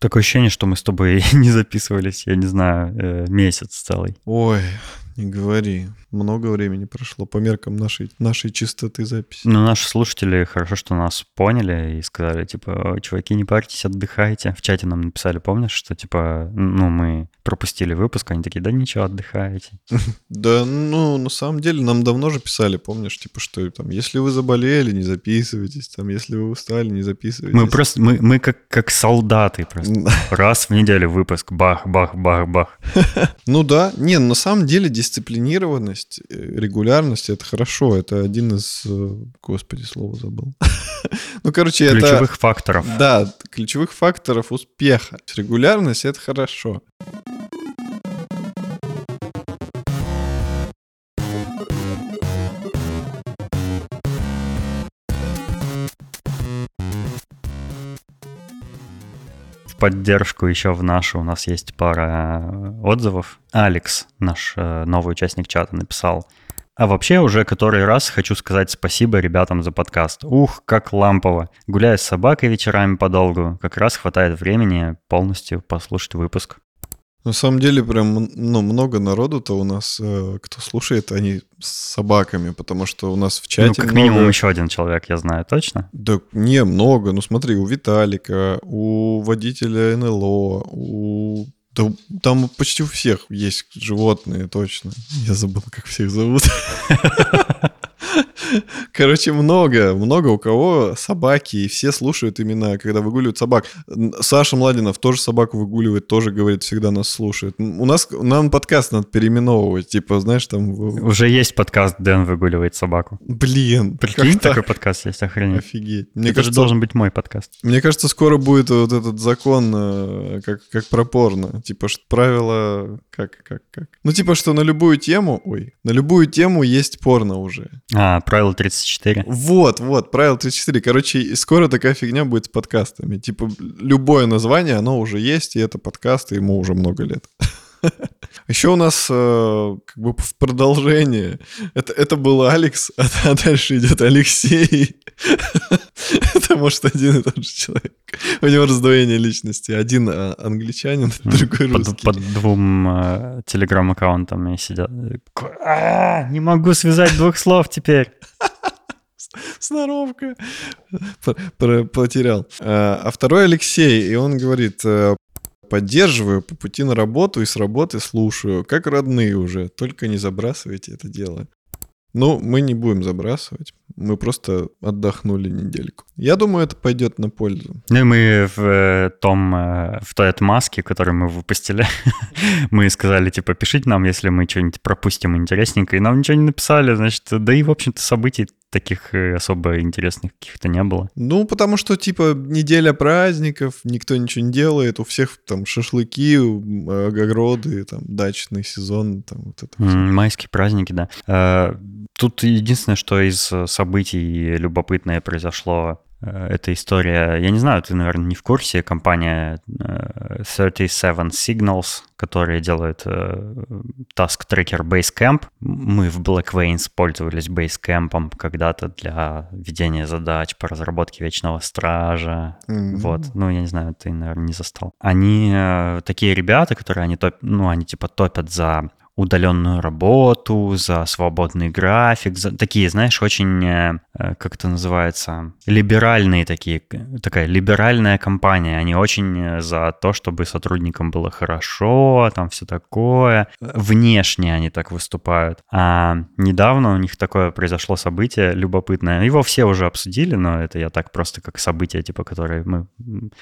Такое ощущение, что мы с тобой не записывались, я не знаю, э, месяц целый. Ой, не говори. Много времени прошло по меркам нашей, нашей чистоты записи. Ну, наши слушатели хорошо, что нас поняли и сказали, типа, чуваки, не парьтесь, отдыхайте. В чате нам написали, помнишь, что, типа, ну, мы пропустили выпуск, они такие, да ничего, отдыхайте. Да, ну, на самом деле, нам давно же писали, помнишь, типа, что там, если вы заболели, не записывайтесь, там, если вы устали, не записывайтесь. Мы просто, мы, мы как, как солдаты просто. Раз в неделю выпуск, бах, бах, бах, бах. Ну да, не, на самом деле дисциплинированность, э, регулярность — это хорошо, это один из, э, господи, слово забыл. Ну, короче, это... Ключевых факторов. Да, ключевых факторов успеха. Регулярность — это хорошо. Поддержку еще в нашу у нас есть пара отзывов. Алекс, наш э, новый участник чата, написал. А вообще уже который раз хочу сказать спасибо ребятам за подкаст. Ух, как лампово. Гуляю с собакой вечерами подолгу. Как раз хватает времени полностью послушать выпуск. На самом деле, прям ну, много народу-то у нас, э, кто слушает, они с собаками, потому что у нас в чате... Ну, как много... минимум еще один человек, я знаю, точно? Да не, много. Ну, смотри, у Виталика, у водителя НЛО, у... Да, там почти у всех есть животные, точно. Я забыл, как всех зовут. Короче, много, много у кого собаки, и все слушают именно, когда выгуливают собак. Саша Младинов тоже собаку выгуливает, тоже говорит, всегда нас слушает. У нас, нам подкаст надо переименовывать, типа, знаешь, там... Уже есть подкаст «Дэн выгуливает собаку». Блин. Прикинь, такой подкаст есть, охренеть. Офигеть. Мне Это кажется, же должен быть мой подкаст. Мне кажется, скоро будет вот этот закон, э, как, как про порно. Типа, что правило... Как, как, как? Ну, типа, что на любую тему... Ой, на любую тему есть порно уже. А, правило 34. Вот, вот, правило 34. Короче, скоро такая фигня будет с подкастами. Типа, любое название, оно уже есть, и это подкаст, и ему уже много лет. Еще у нас э, как бы в продолжение. Это, это был Алекс, а, а дальше идет Алексей. это может один и тот же человек. У него раздвоение личности. Один а, англичанин, другой русский. Под, двум э, телеграм-аккаунтами сидят. А, не могу связать двух слов теперь. Сноровка. Потерял. А, а второй Алексей, и он говорит, э, поддерживаю по пути на работу и с работы слушаю, как родные уже, только не забрасывайте это дело. Ну, мы не будем забрасывать. Мы просто отдохнули недельку. Я думаю, это пойдет на пользу. Ну и мы в э, том, э, в той отмазке, которую мы выпустили, мы сказали, типа, пишите нам, если мы что-нибудь пропустим интересненькое. И нам ничего не написали, значит, да и, в общем-то, событий таких э, особо интересных каких-то не было. Ну, потому что, типа, неделя праздников, никто ничего не делает, у всех там шашлыки, огороды, там, дачный сезон, там, вот это все. Майские праздники, да. Тут единственное, что из событий любопытное произошло Э, эта история, я не знаю, ты, наверное, не в курсе, компания 37 э, Signals, которая делает э, Task Tracker Basecamp. Мы в Blackway пользовались Basecamp когда-то для ведения задач по разработке Вечного Стража. Mm-hmm. Вот, ну, я не знаю, ты, наверное, не застал. Они такие ребята, которые, они, топ, ну, они типа топят за удаленную работу, за свободный график, за такие, знаешь, очень, э, э, как это называется, либеральные такие, такая либеральная компания. Они очень э, за то, чтобы сотрудникам было хорошо, там все такое. Внешне они так выступают. А недавно у них такое произошло событие любопытное. Его все уже обсудили, но это я так просто как событие, типа, которые мы,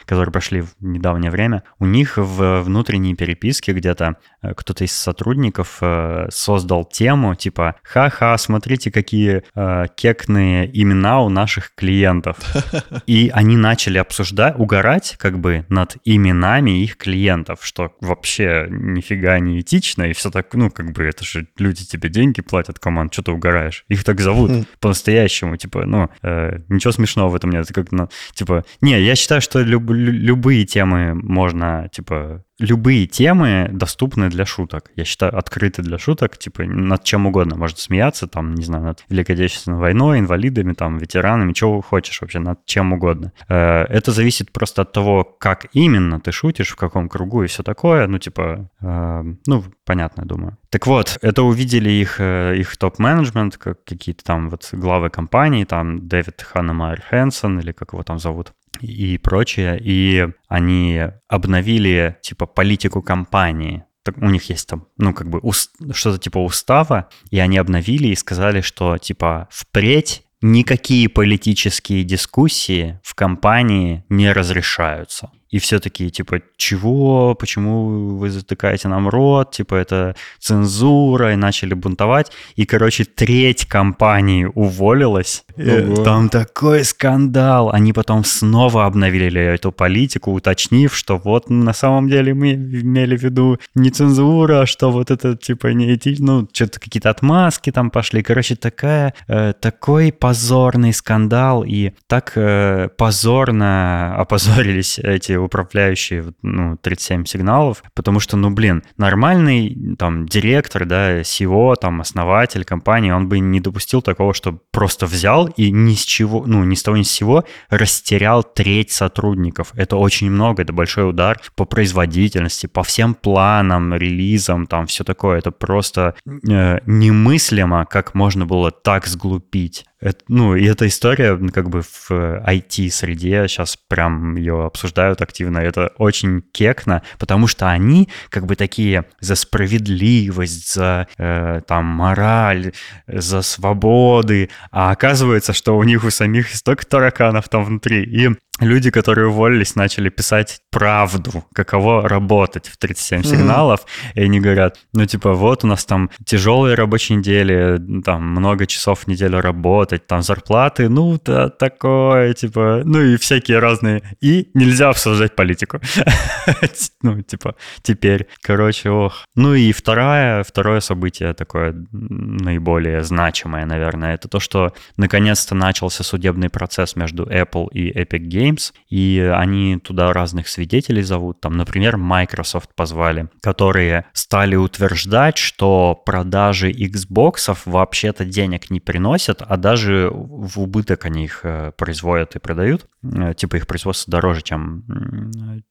которые прошли в недавнее время. У них в внутренней переписке где-то кто-то из сотрудников Грибоедов э, создал тему типа «Ха-ха, смотрите, какие э, кекные имена у наших клиентов». И они начали обсуждать, угорать как бы над именами их клиентов, что вообще нифига не этично, и все так, ну, как бы это же люди тебе деньги платят, команд, что ты угораешь? Их так зовут хм. по-настоящему, типа, ну, э, ничего смешного в этом нет. Это как, ну, типа, не, я считаю, что люб, любые темы можно, типа, любые темы доступны для шуток. Я считаю, открыты для шуток, типа над чем угодно. Можно смеяться, там, не знаю, над Великой Отечественной войной, инвалидами, там, ветеранами, чего хочешь вообще, над чем угодно. Э, это зависит просто от того, как именно ты шутишь, в каком кругу и все такое. Ну, типа, э, ну, понятно, думаю. Так вот, это увидели их, э, их топ-менеджмент, как какие-то там вот главы компании, там Дэвид Ханнемайер Хэнсон, или как его там зовут, и прочее, и они обновили, типа, политику компании. У них есть там, ну, как бы уст, что-то типа устава, и они обновили и сказали, что, типа, впредь никакие политические дискуссии в компании не разрешаются и все такие, типа, чего, почему вы затыкаете нам рот, типа, это цензура, и начали бунтовать. И, короче, треть компании уволилась. Ого. Там такой скандал. Они потом снова обновили эту политику, уточнив, что вот на самом деле мы имели в виду не цензура, а что вот это, типа, не этично, ну, что-то какие-то отмазки там пошли. Короче, такая, э, такой позорный скандал, и так э, позорно опозорились эти управляющие, ну, 37 сигналов, потому что, ну, блин, нормальный там директор, да, SEO, там, основатель компании, он бы не допустил такого, что просто взял и ни с чего, ну, ни с того ни с сего растерял треть сотрудников. Это очень много, это большой удар по производительности, по всем планам, релизам, там, все такое. Это просто э, немыслимо, как можно было так сглупить. Это, ну, и эта история как бы в IT-среде сейчас прям ее обсуждают активно. Это очень кекно, потому что они как бы такие за справедливость, за э, там мораль, за свободы, а оказывается, что у них у самих столько тараканов там внутри. И люди, которые уволились, начали писать правду, каково работать в 37 сигналов, mm-hmm. и они говорят, ну, типа, вот у нас там тяжелые рабочие недели, там много часов в неделю работать, там зарплаты, ну, да, такое, типа, ну, и всякие разные. И нельзя обсуждать политику. ну, типа, теперь, короче, ох. Ну, и второе, второе событие такое наиболее значимое, наверное, это то, что наконец-то начался судебный процесс между Apple и Epic Games, и они туда разных свидетелей зовут. Там, например, Microsoft позвали, которые стали утверждать, что продажи Xbox вообще-то денег не приносят, а даже в убыток они их э, производят и продают. Э, типа их производство дороже, чем...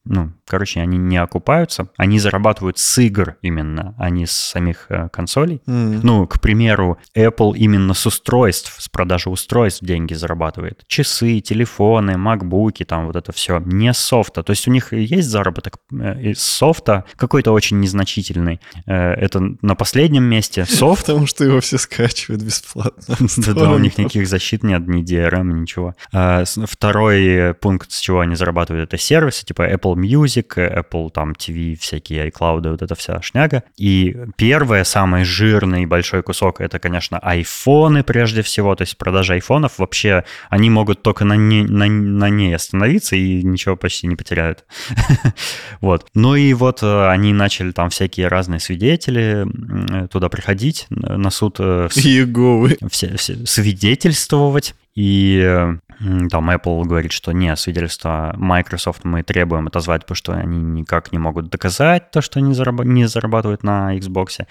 Ну, короче, они не окупаются. Они зарабатывают с игр именно, а не с самих э, консолей. Mm. Ну, к примеру, Apple именно с устройств, с продажи устройств деньги зарабатывает. Часы, телефоны, ноутбуки, там вот это все, не софта. То есть у них есть заработок э, из софта, какой-то очень незначительный. Э, это на последнем месте софт. Потому что его все скачивают бесплатно. Да-да, у них никаких защит нет, ни DRM, ничего. А, второй пункт, с чего они зарабатывают, это сервисы, типа Apple Music, Apple там TV, всякие iCloud, вот эта вся шняга. И первое, самый жирный большой кусок, это, конечно, айфоны прежде всего, то есть продажа айфонов вообще, они могут только на, не, на, на ней остановиться и ничего почти не потеряют. вот. Ну и вот э, они начали там всякие разные свидетели туда приходить на суд. Э, Иеговы. Свидетельствовать. И там Apple говорит, что не, свидетельство Microsoft мы требуем отозвать, потому что они никак не могут доказать то, что они зараб- не зарабатывают на Xbox.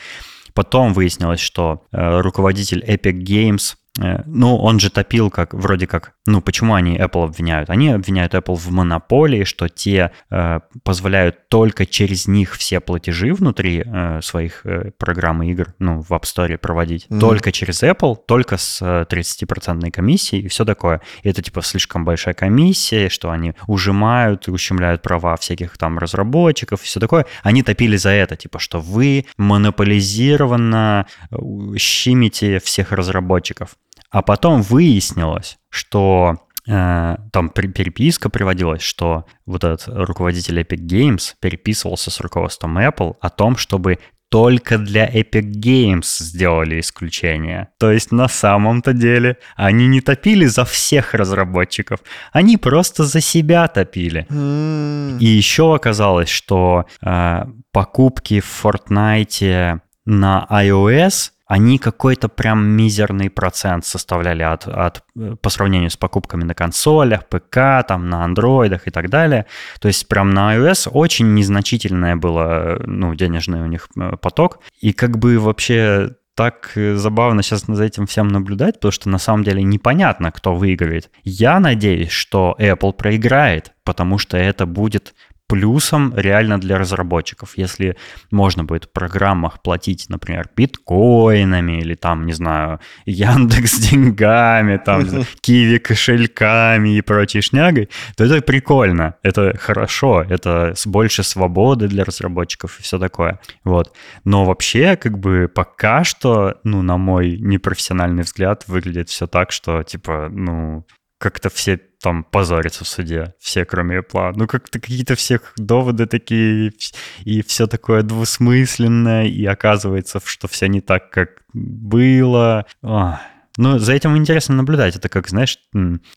Потом выяснилось, что э, руководитель Epic Games ну, он же топил как, вроде как, ну, почему они Apple обвиняют? Они обвиняют Apple в монополии, что те э, позволяют только через них все платежи внутри э, своих э, программ и игр, ну, в App Store проводить. Mm-hmm. Только через Apple, только с 30% комиссией и все такое. И это, типа, слишком большая комиссия, что они ужимают ущемляют права всяких там разработчиков и все такое. Они топили за это, типа, что вы монополизированно э, щимите всех разработчиков. А потом выяснилось, что э, там переписка приводилась, что вот этот руководитель Epic Games переписывался с руководством Apple о том, чтобы только для Epic Games сделали исключение. То есть на самом-то деле они не топили за всех разработчиков, они просто за себя топили. Mm. И еще оказалось, что э, покупки в Fortnite на iOS они какой-то прям мизерный процент составляли от, от, по сравнению с покупками на консолях, ПК, там, на андроидах и так далее. То есть прям на iOS очень незначительное было, ну, денежный у них э, поток. И как бы вообще так э, забавно сейчас за этим всем наблюдать, потому что на самом деле непонятно, кто выиграет. Я надеюсь, что Apple проиграет, потому что это будет плюсом реально для разработчиков. Если можно будет в программах платить, например, биткоинами или там, не знаю, Яндекс деньгами, там, Киви кошельками и прочей шнягой, то это прикольно, это хорошо, это больше свободы для разработчиков и все такое. Вот. Но вообще, как бы пока что, ну, на мой непрофессиональный взгляд, выглядит все так, что, типа, ну, как-то все там позорятся в суде, все, кроме Apple. Ну, как-то какие-то всех доводы такие, и все такое двусмысленное, и оказывается, что все не так, как было. Ох. Ну, за этим интересно наблюдать. Это как, знаешь,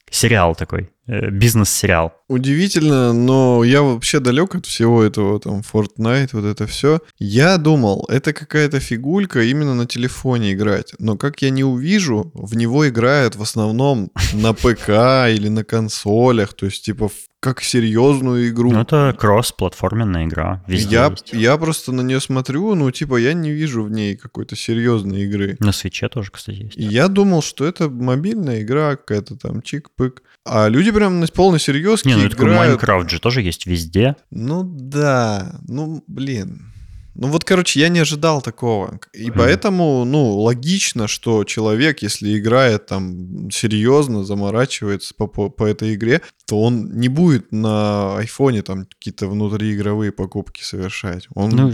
сериал такой, бизнес-сериал. Удивительно, но я вообще далек от всего этого, там, Fortnite, вот это все. Я думал, это какая-то фигулька именно на телефоне играть. Но как я не увижу, в него играют в основном на ПК или на консолях, то есть, типа, как серьезную игру. Ну, это кросс-платформенная игра. Везде я, есть. я просто на нее смотрю, ну, типа, я не вижу в ней какой-то серьезной игры. На свече тоже, кстати, есть. И я думал, что это мобильная игра какая-то там, чик-пык. А люди прям на полной серьезке Не, ну это играют. Майнкрафт же тоже есть везде. Ну да, ну блин. Ну вот, короче, я не ожидал такого. И поэтому, ну, логично, что человек, если играет там серьезно, заморачивается по, по, по этой игре, то он не будет на айфоне там какие-то внутриигровые покупки совершать. Он, Ну,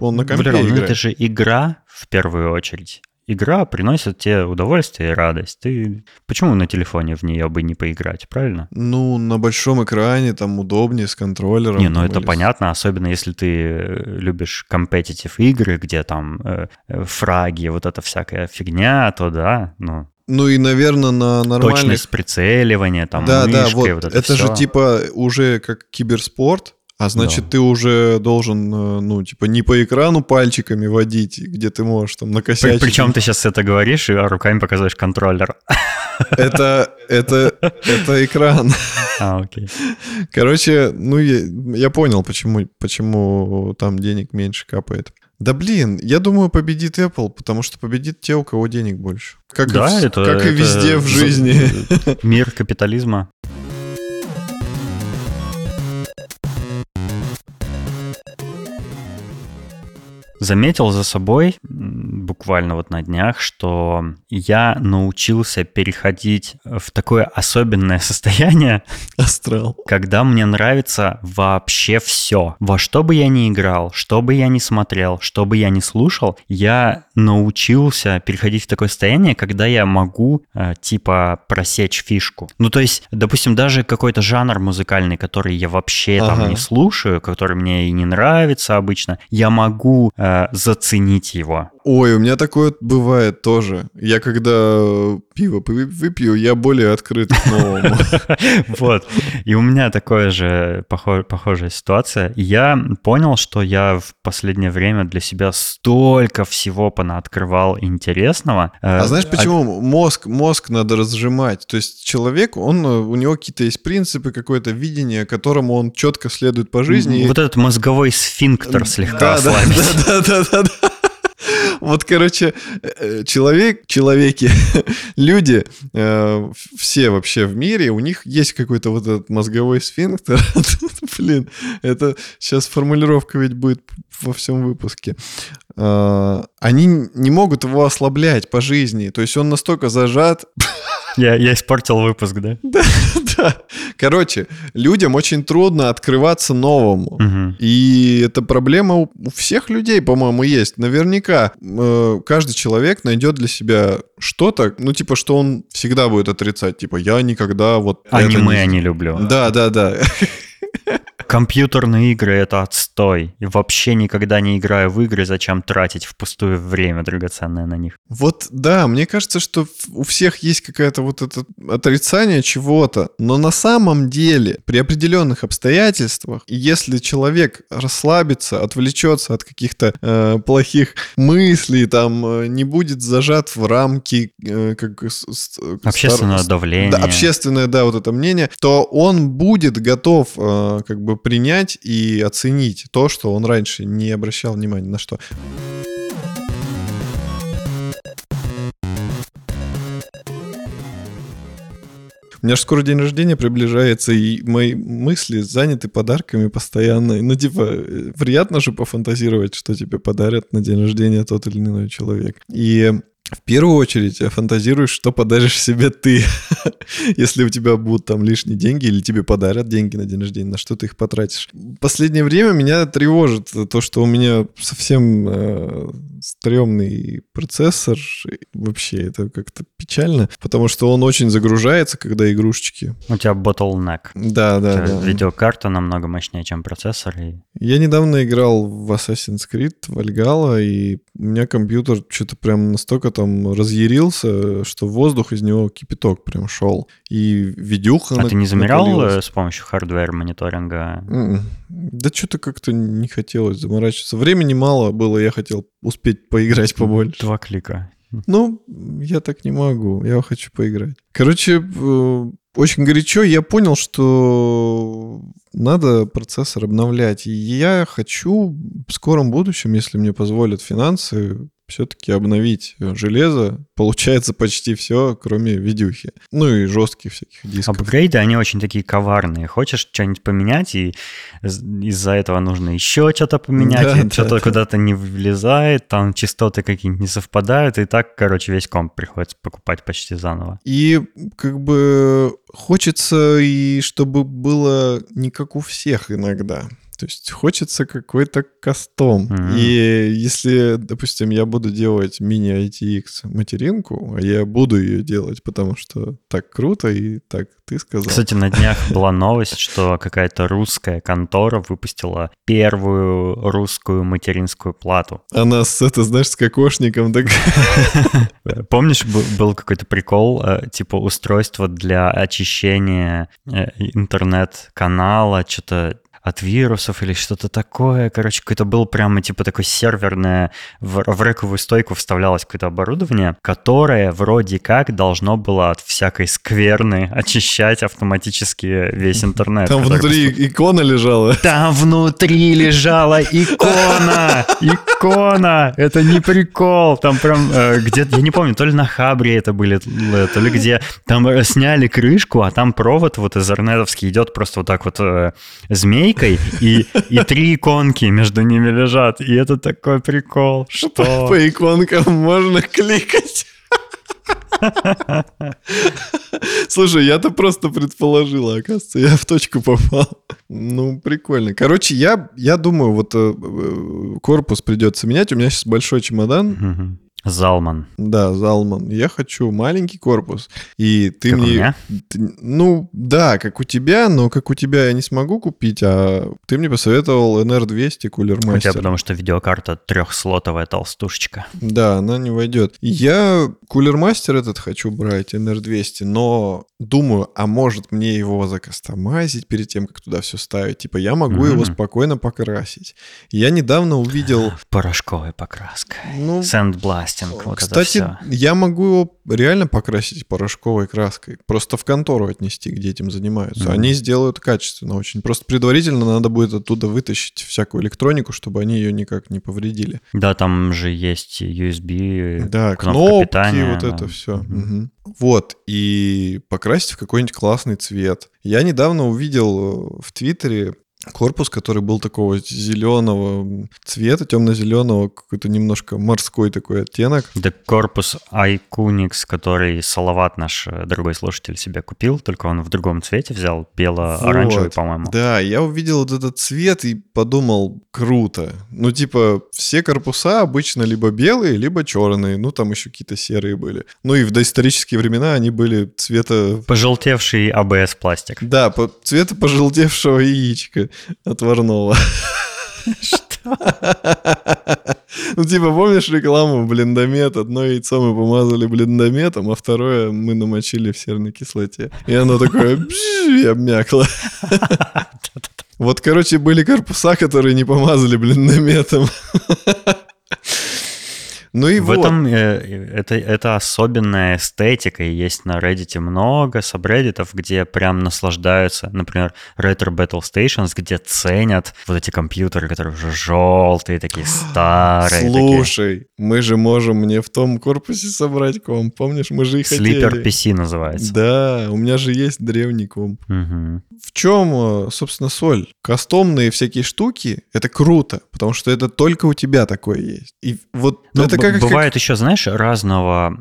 он на компе Валерон, ну играет. это же игра в первую очередь. Игра приносит тебе удовольствие и радость. Ты почему на телефоне в нее бы не поиграть, правильно? Ну, на большом экране там удобнее с контроллером. Не, ну это или понятно, особенно если ты э, любишь компетитив игры, где там э, э, фраги, вот эта всякая фигня, то да, ну, Ну и, наверное, на нормальных... точность прицеливания, там, да, да, мышкой, вот. вот это, это же всё. типа уже как киберспорт, а значит Да. ты уже должен, э, ну, типа не по экрану пальчиками водить, где ты можешь там При- накосячить. Причем ты сейчас это говоришь, и руками показываешь контроллер. Это, это, это экран. А, окей. Короче, ну я, я понял, почему, почему там денег меньше капает. Да блин, я думаю, победит Apple, потому что победит те, у кого денег больше. Как, и, Да, в- это... как и это везде в жизни. Мир капитализма. Заметил за собой буквально вот на днях, что я научился переходить в такое особенное состояние, Астрал. когда мне нравится вообще все. Во что бы я ни играл, что бы я ни смотрел, что бы я ни слушал, я научился переходить в такое состояние, когда я могу э, типа просечь фишку. Ну то есть, допустим, даже какой-то жанр музыкальный, который я вообще Ага. там не слушаю, который мне и не нравится обычно, я могу э, заценить его. Ой, у меня такое бывает тоже. Я когда пиво вы- выпью, я более открыт к новому. Вот. И у меня такое же похо- похожая ситуация. Я понял, что я в последнее время для себя столько всего понаоткрывал интересного. Э, А знаешь почему? Мозг, мозг надо разжимать. То есть человек, он, э, у него какие-то есть принципы, какое-то видение, которому он четко следует по жизни. Вот этот мозговой сфинктер слегка ослабить. да, да, да, да. Вот, короче, э, человек, человеки, люди, э, все вообще в мире, у них есть какой-то вот этот мозговой сфинктер. Блин, это сейчас формулировка ведь будет во всем выпуске. Э, Они не могут его ослаблять по жизни. То есть он настолько зажат, Я, я испортил выпуск, да? да. Короче, людям очень трудно открываться новому. Мгм. И эта проблема у всех людей, по-моему, есть. Наверняка э, каждый человек найдет для себя что-то, ну, типа, что он всегда будет отрицать. Типа, я никогда вот... Аниме не- не люблю. Да, да, да. компьютерные игры это отстой. И вообще никогда не играю в игры, зачем тратить впустую время драгоценное на них. Вот да, мне кажется, что у всех есть какая-то вот это отрицание чего-то, но на самом деле при определенных обстоятельствах, если человек расслабится, отвлечется от каких-то э, плохих мыслей, там э, не будет зажат в рамки э, как с, общественное стар... давление, да, общественное, да, вот это мнение, то он будет готов э, как бы принять и оценить то, что он раньше не обращал внимания на что. У меня же скоро день рождения приближается, и мои мысли заняты подарками постоянно. Ну, типа, приятно же пофантазировать, что тебе подарят на день рождения тот или иной человек. И в первую очередь фантазируешь, что подаришь себе ты. Если у тебя будут там лишние деньги или тебе подарят деньги на день рождения, на что ты их потратишь. Последнее время меня тревожит то, что у меня совсем э, стрёмный процессор. Вообще это как-то печально, потому что он очень загружается, когда игрушечки. У тебя bottleneck. Да, да, да. Видеокарта намного мощнее, чем процессор. И... Я недавно играл в Assassin's Creed, в Valhalla, и у меня компьютер что-то прям настолько там разъярился, что воздух из него кипяток прям шел. И видюха А ты не замерял накалилась. с помощью hardware мониторинга? Mm-mm. М-м. Да что-то как-то не хотелось заморачиваться. Времени мало было, я хотел успеть поиграть побольше. Два клика. Ну, я так не могу, я хочу поиграть. Короче, э, очень горячо я понял, что надо процессор обновлять. И я хочу в скором будущем, если мне позволят финансы, все-таки обновить железо. Получается почти все, кроме видюхи. Ну и жестких всяких дисков. Апгрейды, они очень такие коварные. Хочешь что-нибудь поменять, и из-за этого нужно еще что-то поменять, да, да, что-то да. куда-то не влезает, там частоты какие-нибудь не совпадают, и так, короче, весь комп приходится покупать почти заново. И как бы хочется и чтобы было не как у всех иногда. То есть хочется какой-то кастом. Mm-hmm. И если, допустим, я буду делать мини-ITX материнку, а я буду ее делать, потому что так круто и так ты сказал. Кстати, на днях была новость, что какая-то русская контора выпустила первую русскую материнскую плату. Она с, это, знаешь, с кокошником так... Помнишь, был какой-то прикол, э, типа устройство для очищения э, интернет-канала, что-то от вирусов или что-то такое. Короче, какой-то был прямо типа такой серверное, в, в рековую стойку вставлялось какое-то оборудование, которое вроде как должно было от всякой скверны очищать автоматически весь интернет. Там внутри просто... икона лежала. Там внутри лежала икона! Икона! Это не прикол. Там прям э, где-то, я не помню, то ли на Хабре это были, то ли где. Там сняли крышку, а там провод вот из Арнетовский идет просто вот так вот э, змей иконкой, и, и три иконки между ними лежат. И это такой прикол, что... По, по иконкам можно кликать. Слушай, я-то просто предположил, оказывается, я в точку попал. Ну, прикольно. Короче, я, я думаю, вот э, э корпус придется менять. У меня сейчас большой чемодан. Залман. Да, Залман. Я хочу маленький корпус. И ты как мне... У меня? Ты, ну, да, как у тебя, но как у тебя я не смогу купить, а ты мне посоветовал NR200 Cooler Master. У тебя потому что видеокарта трехслотовая толстушечка. Да, она не войдет. Я Cooler Master этот хочу брать, NR200, но думаю, а может мне его закастомазить перед тем, как туда все ставить? Типа я могу mm-hmm. его спокойно покрасить. Я недавно увидел... Порошковая покраска. Ну, Sandblast кастинг. Вот Кстати, я могу его реально покрасить порошковой краской. Просто в контору отнести, где этим занимаются. Mm-hmm. Они сделают качественно очень. Просто предварительно надо будет оттуда вытащить всякую электронику, чтобы они ее никак не повредили. Да, там же есть USB, да, кнопки, питания, вот да. это все. Mm-hmm. Угу. Вот, и покрасить в какой-нибудь классный цвет. Я недавно увидел в Твиттере корпус, который был такого зеленого цвета, темно-зеленого, какой-то немножко морской такой оттенок. Да корпус iCunix, который Салават наш э, дорогой слушатель себе купил, только он в другом цвете взял, бело-оранжевый, вот. по-моему. Да, я увидел вот этот цвет и подумал, круто. Ну, типа, все корпуса обычно либо белые, либо черные, ну, там еще какие-то серые были. Ну, и в доисторические времена они были цвета... Пожелтевший АБС-пластик. Да, по... цвета пожелтевшего яичка. Отварного. Что? Ну, типа, помнишь рекламу блендомет? Одно яйцо мы помазали блендометом, а второе мы намочили в серной кислоте. И оно такое и обмякло. Вот, короче, были корпуса, которые не помазали блендометом. Ну и в вот. этом э, это, это особенная эстетика, и есть на Reddit много сабреддитов, где прям наслаждаются, например, Retro Battle Stations, где ценят вот эти компьютеры, которые уже желтые, такие старые. Слушай, такие. мы же можем мне в том корпусе собрать комп, помнишь, мы же и хотели. Sleeper PC называется. Да, у меня же есть древний комп. Угу. В чем, э, собственно, соль? Кастомные всякие штуки, это круто, потому что это только у тебя такое есть. И вот ну, это как... Бывает как... еще, знаешь, разного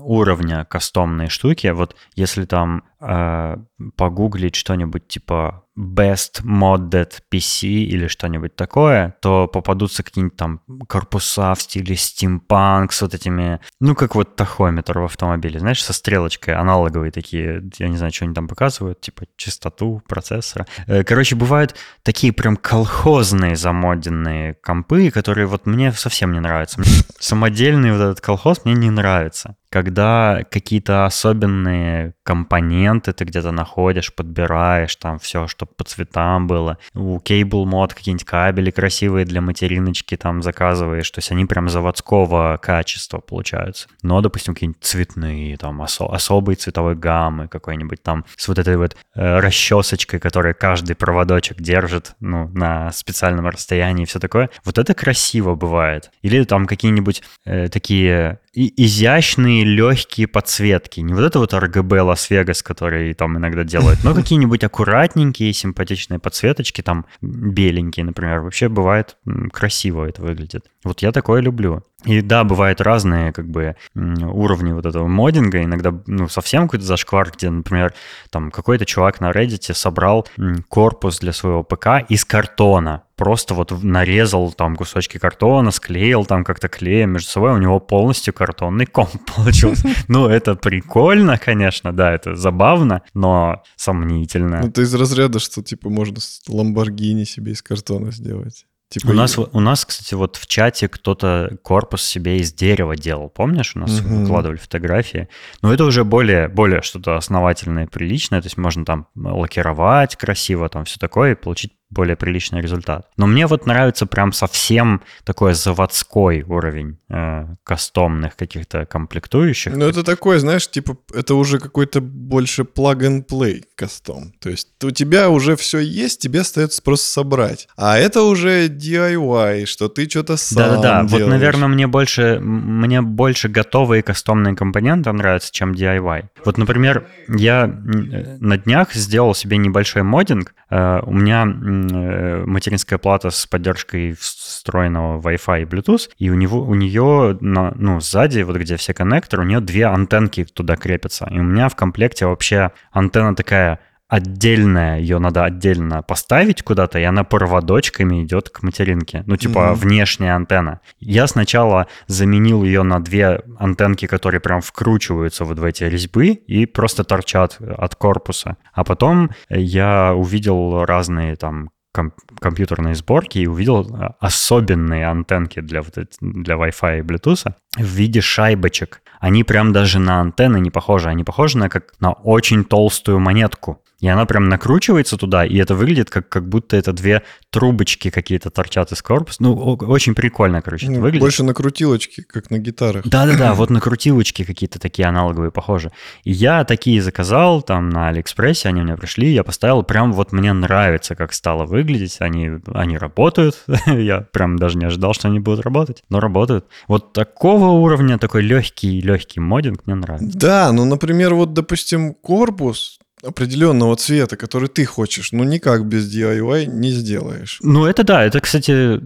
уровня кастомные штуки. Вот если там э, погуглить что-нибудь типа best modded PC или что-нибудь такое, то попадутся какие-нибудь там корпуса в стиле steampunk с вот этими, ну, как вот тахометр в автомобиле, знаешь, со стрелочкой, аналоговые такие, я не знаю, что они там показывают, типа частоту процессора. Э, короче, бывают такие прям колхозные замоденные компы, которые вот мне совсем не нравятся. Самодельный вот этот колхоз мне не нравится когда какие-то особенные компоненты ты где-то находишь, подбираешь, там все, чтобы по цветам было. У Cable Mod какие-нибудь кабели красивые для материночки там заказываешь, то есть они прям заводского качества получаются. Но, допустим, какие-нибудь цветные, там осо- особые цветовой гаммы какой-нибудь там с вот этой вот э, расчесочкой, которая каждый проводочек держит, ну, на специальном расстоянии и все такое. Вот это красиво бывает. Или там какие-нибудь э, такие и изящные легкие подсветки. Не вот это вот RGB Лас-Вегас, который там иногда делают, но какие-нибудь аккуратненькие, симпатичные подсветочки, там беленькие, например. Вообще бывает красиво это выглядит. Вот я такое люблю. И да, бывают разные как бы уровни вот этого моддинга. Иногда ну, совсем какой-то зашквар, где, например, там какой-то чувак на Reddit собрал корпус для своего ПК из картона. Просто вот нарезал там кусочки картона, склеил там как-то клеем между собой. У него полностью картонный комп получился. Ну, это прикольно, конечно, да, это забавно, но сомнительно. Ну, это из разряда, что типа можно Ламборгини себе из картона сделать. Типа... У, нас, у нас, кстати, вот в чате кто-то корпус себе из дерева делал. Помнишь, у нас угу. выкладывали фотографии? Но это уже более, более что-то основательное, приличное. То есть можно там лакировать красиво, там все такое, и получить более приличный результат. Но мне вот нравится прям совсем такой заводской уровень э, кастомных каких-то комплектующих. Ну, это такой, знаешь, типа, это уже какой-то больше plug-and-play кастом. То есть у тебя уже все есть, тебе остается просто собрать. А это уже DIY, что ты что-то сам Да-да-да, вот, наверное, мне больше, мне больше готовые кастомные компоненты нравятся, чем DIY. Вот, например, я э, на днях сделал себе небольшой моддинг. Э, у меня материнская плата с поддержкой встроенного Wi-Fi и Bluetooth, и у него у нее на, ну сзади вот где все коннекторы, у нее две антенки туда крепятся, и у меня в комплекте вообще антенна такая отдельная, ее надо отдельно поставить куда-то, и она проводочками идет к материнке. Ну, типа mm-hmm. внешняя антенна. Я сначала заменил ее на две антенки, которые прям вкручиваются вот в эти резьбы и просто торчат от корпуса. А потом я увидел разные там компьютерной сборки и увидел а, особенные антенки для, вот, для Wi-Fi и Bluetooth в виде шайбочек. Они прям даже на антенны не похожи. Они похожи на, как, на очень толстую монетку и она прям накручивается туда, и это выглядит как, как будто это две трубочки какие-то торчат из корпуса. Ну, очень прикольно, короче, ну, это выглядит. Больше на крутилочки, как на гитарах. Да-да-да, вот на крутилочки какие-то такие аналоговые похожи. И я такие заказал там на Алиэкспрессе, они у меня пришли, я поставил, прям вот мне нравится, как стало выглядеть, они, они работают, я прям даже не ожидал, что они будут работать, но работают. Вот такого уровня, такой легкий-легкий моддинг мне нравится. Да, ну, например, вот, допустим, корпус, определенного цвета, который ты хочешь, ну никак без DIY не сделаешь. Ну это да, это, кстати,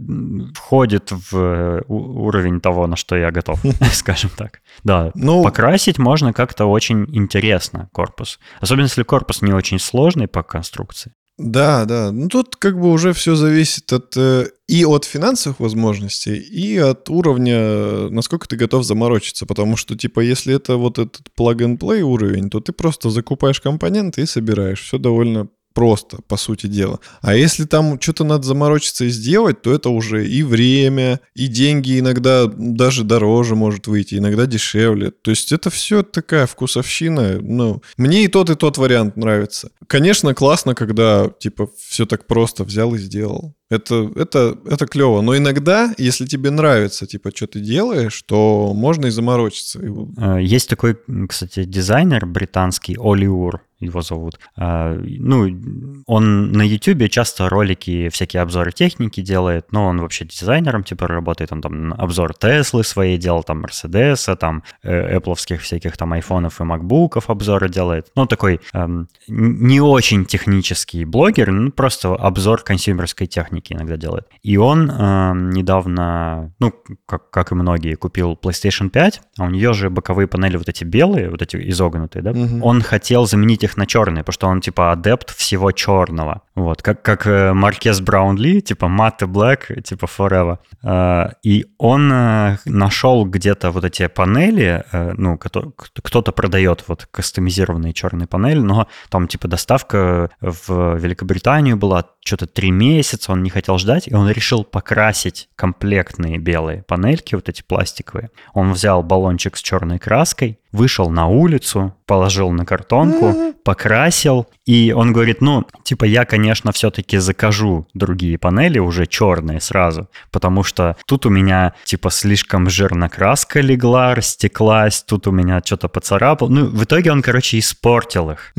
входит в э, уровень того, на что я готов, скажем так. Да, ну, покрасить можно как-то очень интересно корпус. Особенно если корпус не очень сложный по конструкции. Да, да. Ну тут как бы уже все зависит от э, и от финансовых возможностей, и от уровня, насколько ты готов заморочиться. Потому что, типа, если это вот этот plug-and-play уровень, то ты просто закупаешь компоненты и собираешь. Все довольно просто, по сути дела. А если там что-то надо заморочиться и сделать, то это уже и время, и деньги иногда даже дороже может выйти, иногда дешевле. То есть это все такая вкусовщина. Ну, мне и тот, и тот вариант нравится. Конечно, классно, когда, типа, все так просто взял и сделал. Это, это, это клево. Но иногда, если тебе нравится, типа, что ты делаешь, то можно и заморочиться. Э, есть такой, кстати, дизайнер британский, Оливур его зовут. А, ну, он на YouTube часто ролики, всякие обзоры техники делает, но он вообще дизайнером типа работает, он там обзор Теслы своей делал, там Мерседеса, там Apple всяких там айфонов и макбуков обзоры делает. Ну, такой эм, не очень технический блогер, ну, просто обзор консюмерской техники иногда делает. И он эм, недавно, ну, как, как и многие, купил PlayStation 5, а у нее же боковые панели вот эти белые, вот эти изогнутые, да? Угу. Он хотел заменить их на черные, потому что он типа адепт всего черного. Вот, как, как э, Маркес Браунли, типа matte black, типа forever. Э, и он э, нашел где-то вот эти панели, ну, кто-то продает вот кастомизированные черные панели, но там типа доставка в Великобританию была что-то три месяца, он не хотел ждать, и он решил покрасить комплектные белые панельки, вот эти пластиковые. Он взял баллончик с черной краской, вышел на улицу, положил на картонку, покрасил, и он говорит, ну, типа, я, конечно, все-таки закажу другие панели уже черные сразу, потому что тут у меня, типа, слишком жирно краска легла, растеклась, тут у меня что-то поцарапал. Ну, в итоге он, короче, испортил их.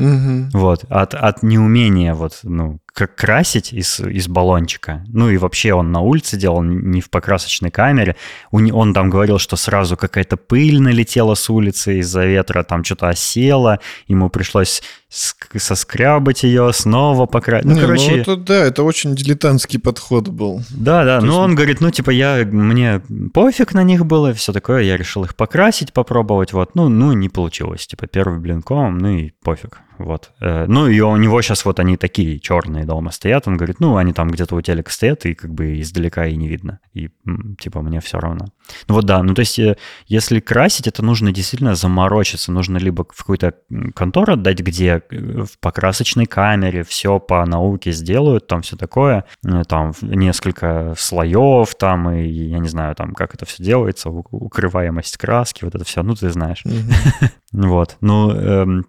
Вот, от, от неумения вот, ну, как красить из, из баллончика. Ну и вообще он на улице делал, не в покрасочной камере. Он там говорил, что сразу какая-то пыль налетела с улицы из-за ветра, там что-то осело, ему пришлось соскрябать ее, снова покрасить. Ну, не, ну, короче... Ну, это, да, это очень дилетантский подход был. Да, да, но он говорит, ну, типа, я, мне пофиг на них было, все такое, я решил их покрасить, попробовать, вот, ну, ну, не получилось, типа, первый блинком, ну и пофиг. Вот. Э, ну, и у него сейчас вот они такие черные дома стоят. Он говорит, ну, они там где-то у телека стоят, и как бы издалека и не видно. И типа мне все равно. Ну вот да, ну то есть э, если красить, это нужно действительно заморочиться. Нужно либо в какую-то контору отдать, где э, в покрасочной камере все по науке сделают, там все такое, там несколько слоев, там, и я не знаю, там, как это все делается, укрываемость краски, вот это все, ну, ты знаешь. Вот, ну, эм,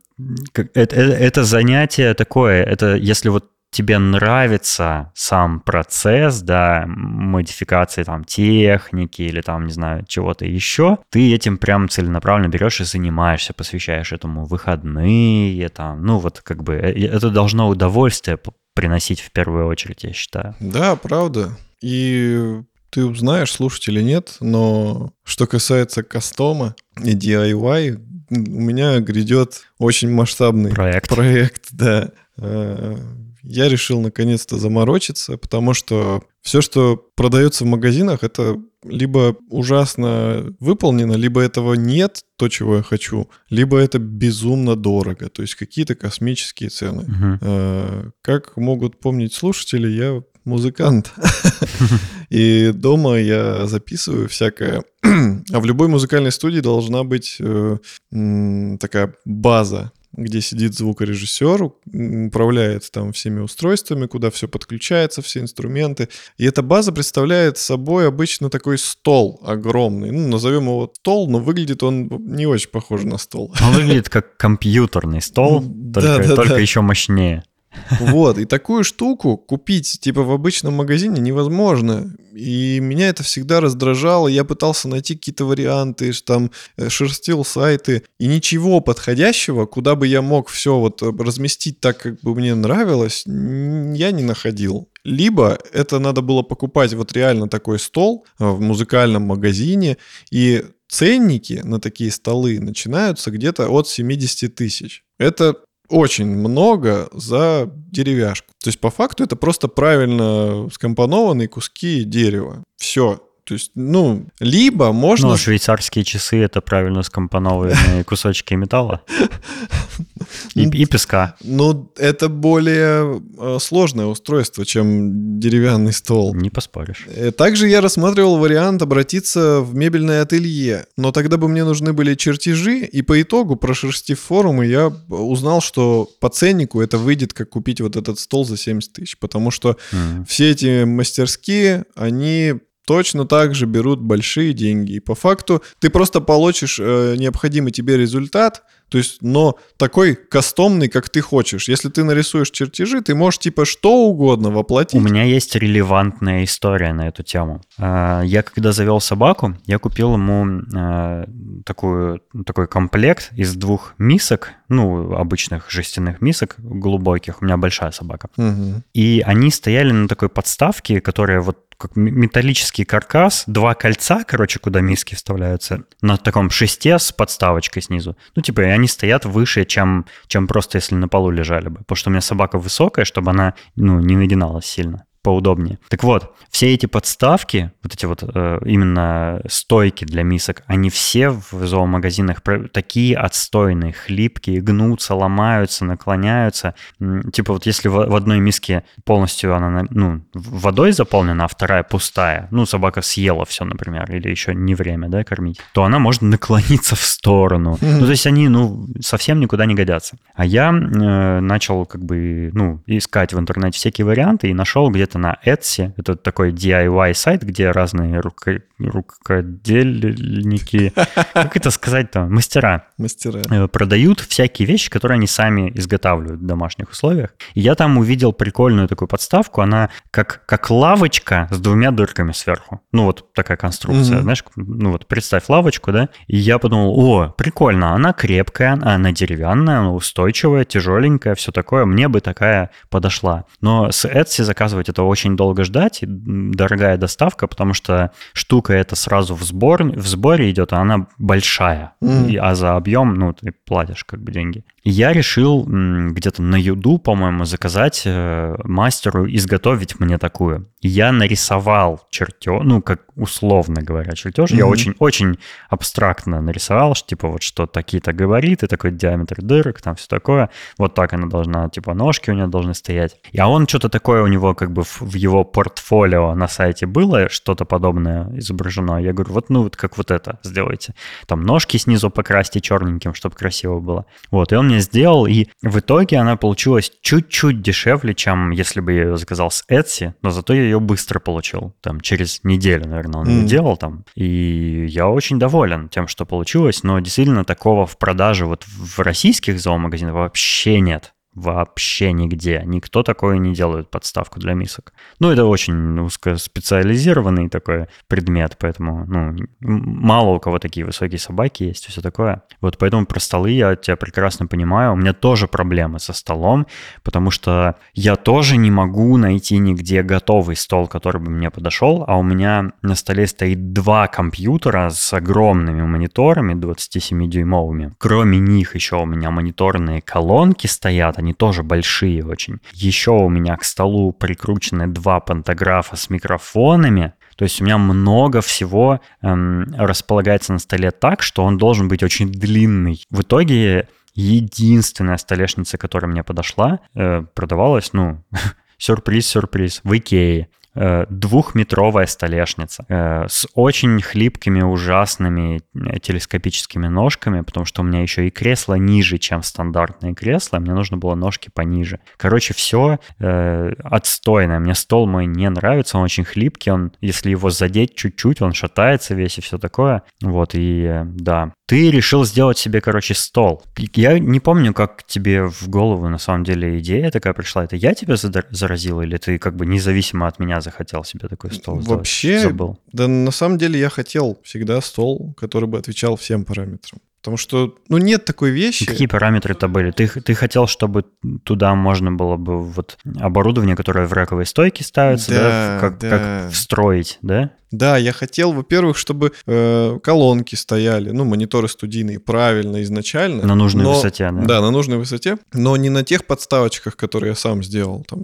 это, э, это занятие такое, это если вот тебе нравится сам процесс, да, модификации там техники или там, не знаю, чего-то еще, ты этим прям целенаправленно берешь и занимаешься, посвящаешь этому выходные, там, ну вот как бы э, это должно удовольствие приносить в первую очередь, я считаю. Да, правда. И ты узнаешь, слушать или нет, но что касается кастома и DIY, у меня грядет очень масштабный проект. Проект, да. Э, я решил наконец-то заморочиться, потому что все, что продается в магазинах, это либо ужасно выполнено, либо этого нет, то, чего я хочу, либо это безумно дорого, то есть какие-то космические цены. Угу. Как могут помнить слушатели, я музыкант. И дома я записываю всякое. А в любой музыкальной студии должна быть э, такая база, где сидит звукорежиссер, управляет там всеми устройствами, куда все подключается, все инструменты. И эта база представляет собой обычно такой стол огромный. Ну, назовем его стол, но выглядит он не очень похож на стол. Он выглядит как компьютерный стол, только, только еще мощнее. Вот, и такую штуку купить, типа, в обычном магазине невозможно. И меня это всегда раздражало. Я пытался найти какие-то варианты, там, э, шерстил сайты. И ничего подходящего, куда бы я мог все вот разместить так, как бы мне нравилось, я не находил. Либо это надо было покупать вот реально такой стол э, в музыкальном магазине, и ценники на такие столы начинаются где-то от 70 тысяч. Это очень много за деревяшку. То есть по факту это просто правильно скомпонованные куски дерева. Все. То есть, ну, либо можно... Ну, швейцарские часы — это правильно скомпонованные кусочки металла и, и песка. Ну, это более э, сложное устройство, чем деревянный стол. Не поспоришь. Э, Также я рассматривал вариант обратиться в мебельное ателье, но тогда бы мне нужны были чертежи, и по итогу, прошерстив форумы, я узнал, что по ценнику это выйдет, как купить вот этот стол за 70 тысяч, потому что все эти мастерские, они точно так же берут большие деньги. И по факту ты просто получишь э, необходимый тебе результат, то есть, но такой кастомный, как ты хочешь. Если ты нарисуешь чертежи, ты можешь типа что угодно воплотить. У меня есть релевантная история на эту тему. А, Я когда завел собаку, я купил ему а, такую, такой комплект из двух мисок, ну, обычных жестяных мисок глубоких. У меня большая собака. Мгм. И они стояли на такой подставке, которая вот как металлический каркас, два кольца, короче, куда миски вставляются, на таком шесте с подставочкой снизу. Ну, типа, они стоят выше, чем, чем просто если на полу лежали бы. Потому что у меня собака высокая, чтобы она, ну, не нагиналась сильно поудобнее. Так вот, все эти подставки, вот эти вот э, именно стойки для мисок, они все в зоомагазинах такие отстойные, хлипкие, гнутся, ломаются, наклоняются. Типа вот если в в одной миске полностью она на- ну, водой заполнена, а вторая пустая, ну, собака съела все, например, или еще не время, да, кормить, то она может наклониться в сторону. Ну, то есть они, ну, совсем никуда не годятся. А я э, начал как бы, ну, искать в интернете всякие варианты и нашел где-то на Etsy, это такой DIY сайт, где разные руко- рукодельники, как это сказать-то, мастера Мастера. э, продают всякие вещи, которые они сами изготавливают в домашних условиях. И я там увидел прикольную такую подставку, она как, как лавочка с двумя дырками сверху. Ну, вот такая конструкция, Мгм. знаешь, ну вот представь лавочку, да, и я подумал, о, прикольно, она крепкая, она деревянная, она устойчивая, тяжеленькая, все такое, мне бы такая подошла. Но с Etsy заказывать это очень долго ждать, дорогая доставка, потому что штука эта сразу в, сбор, в сборе идет, а она большая, Мгм. И- а за объем, ну, ты платишь как бы деньги. Я решил где-то на Юду, по-моему, заказать э, мастеру изготовить мне такую. Я нарисовал чертеж, ну, как условно говоря, чертеж. Я Мгм. очень-очень абстрактно нарисовал, что, типа, вот что такие-то габариты, такой диаметр дырок, там все такое. Вот так она должна, типа, ножки у нее должны стоять. И а он что-то такое у него как бы в, в его портфолио на сайте было, что-то подобное изображено. Я говорю, вот, ну, вот как вот это сделайте. Там ножки снизу покрасьте черненьким, чтобы красиво было. Вот, и он мне сделал, и в итоге она получилась чуть-чуть дешевле, чем если бы я ее заказал с Etsy, но зато я ее быстро получил. Там через неделю, наверное, он ее Мгм. делал там. И я очень доволен тем, что получилось, но действительно такого в продаже вот в российских зоомагазинах вообще нет. Вообще нигде. Никто такое не делает, подставку для мисок. Ну, это очень узкоспециализированный такой предмет, поэтому, ну, мало у кого такие высокие собаки есть, и все такое. Вот поэтому про столы я тебя прекрасно понимаю. У меня тоже проблемы со столом, потому что я тоже не могу найти нигде готовый стол, который бы мне подошел, а у меня на столе стоит два компьютера с огромными мониторами 27-дюймовыми. Кроме них еще у меня мониторные колонки стоят, они тоже большие очень. Еще у меня к столу прикручены два пантографа с микрофонами. То есть у меня много всего эм, располагается на столе так, что он должен быть очень длинный. В итоге единственная столешница, которая мне подошла, э, продавалась, ну, сюрприз-сюрприз, в Икее. Э, Двухметровая столешница э, с очень хлипкими, ужасными э, телескопическими ножками, потому что у меня еще и кресло ниже, чем стандартные кресла, мне нужно было ножки пониже. Короче, все отстойное. Мне стол мой не нравится, он очень хлипкий, он, если его задеть чуть-чуть, он шатается весь и все такое. Вот, и да. Ты решил сделать себе, короче, стол. Я не помню, как тебе в голову на самом деле идея такая пришла. Это я тебя заразил, или ты как бы независимо от меня захотел себе такой стол сделать? Вообще, Забыл. да на самом деле я хотел всегда стол, который бы отвечал всем параметрам. Потому что, ну, нет такой вещи. Какие параметры-то были? Ты, ты хотел, чтобы туда можно было бы вот оборудование, которое в раковой стойке ставится, да, Да, как, да. как встроить, да? Да, я хотел, во-первых, чтобы э, колонки стояли, ну, мониторы студийные правильно изначально. На нужной но- высоте, да. Да, на нужной высоте, но не на тех подставочках, которые я сам сделал, там,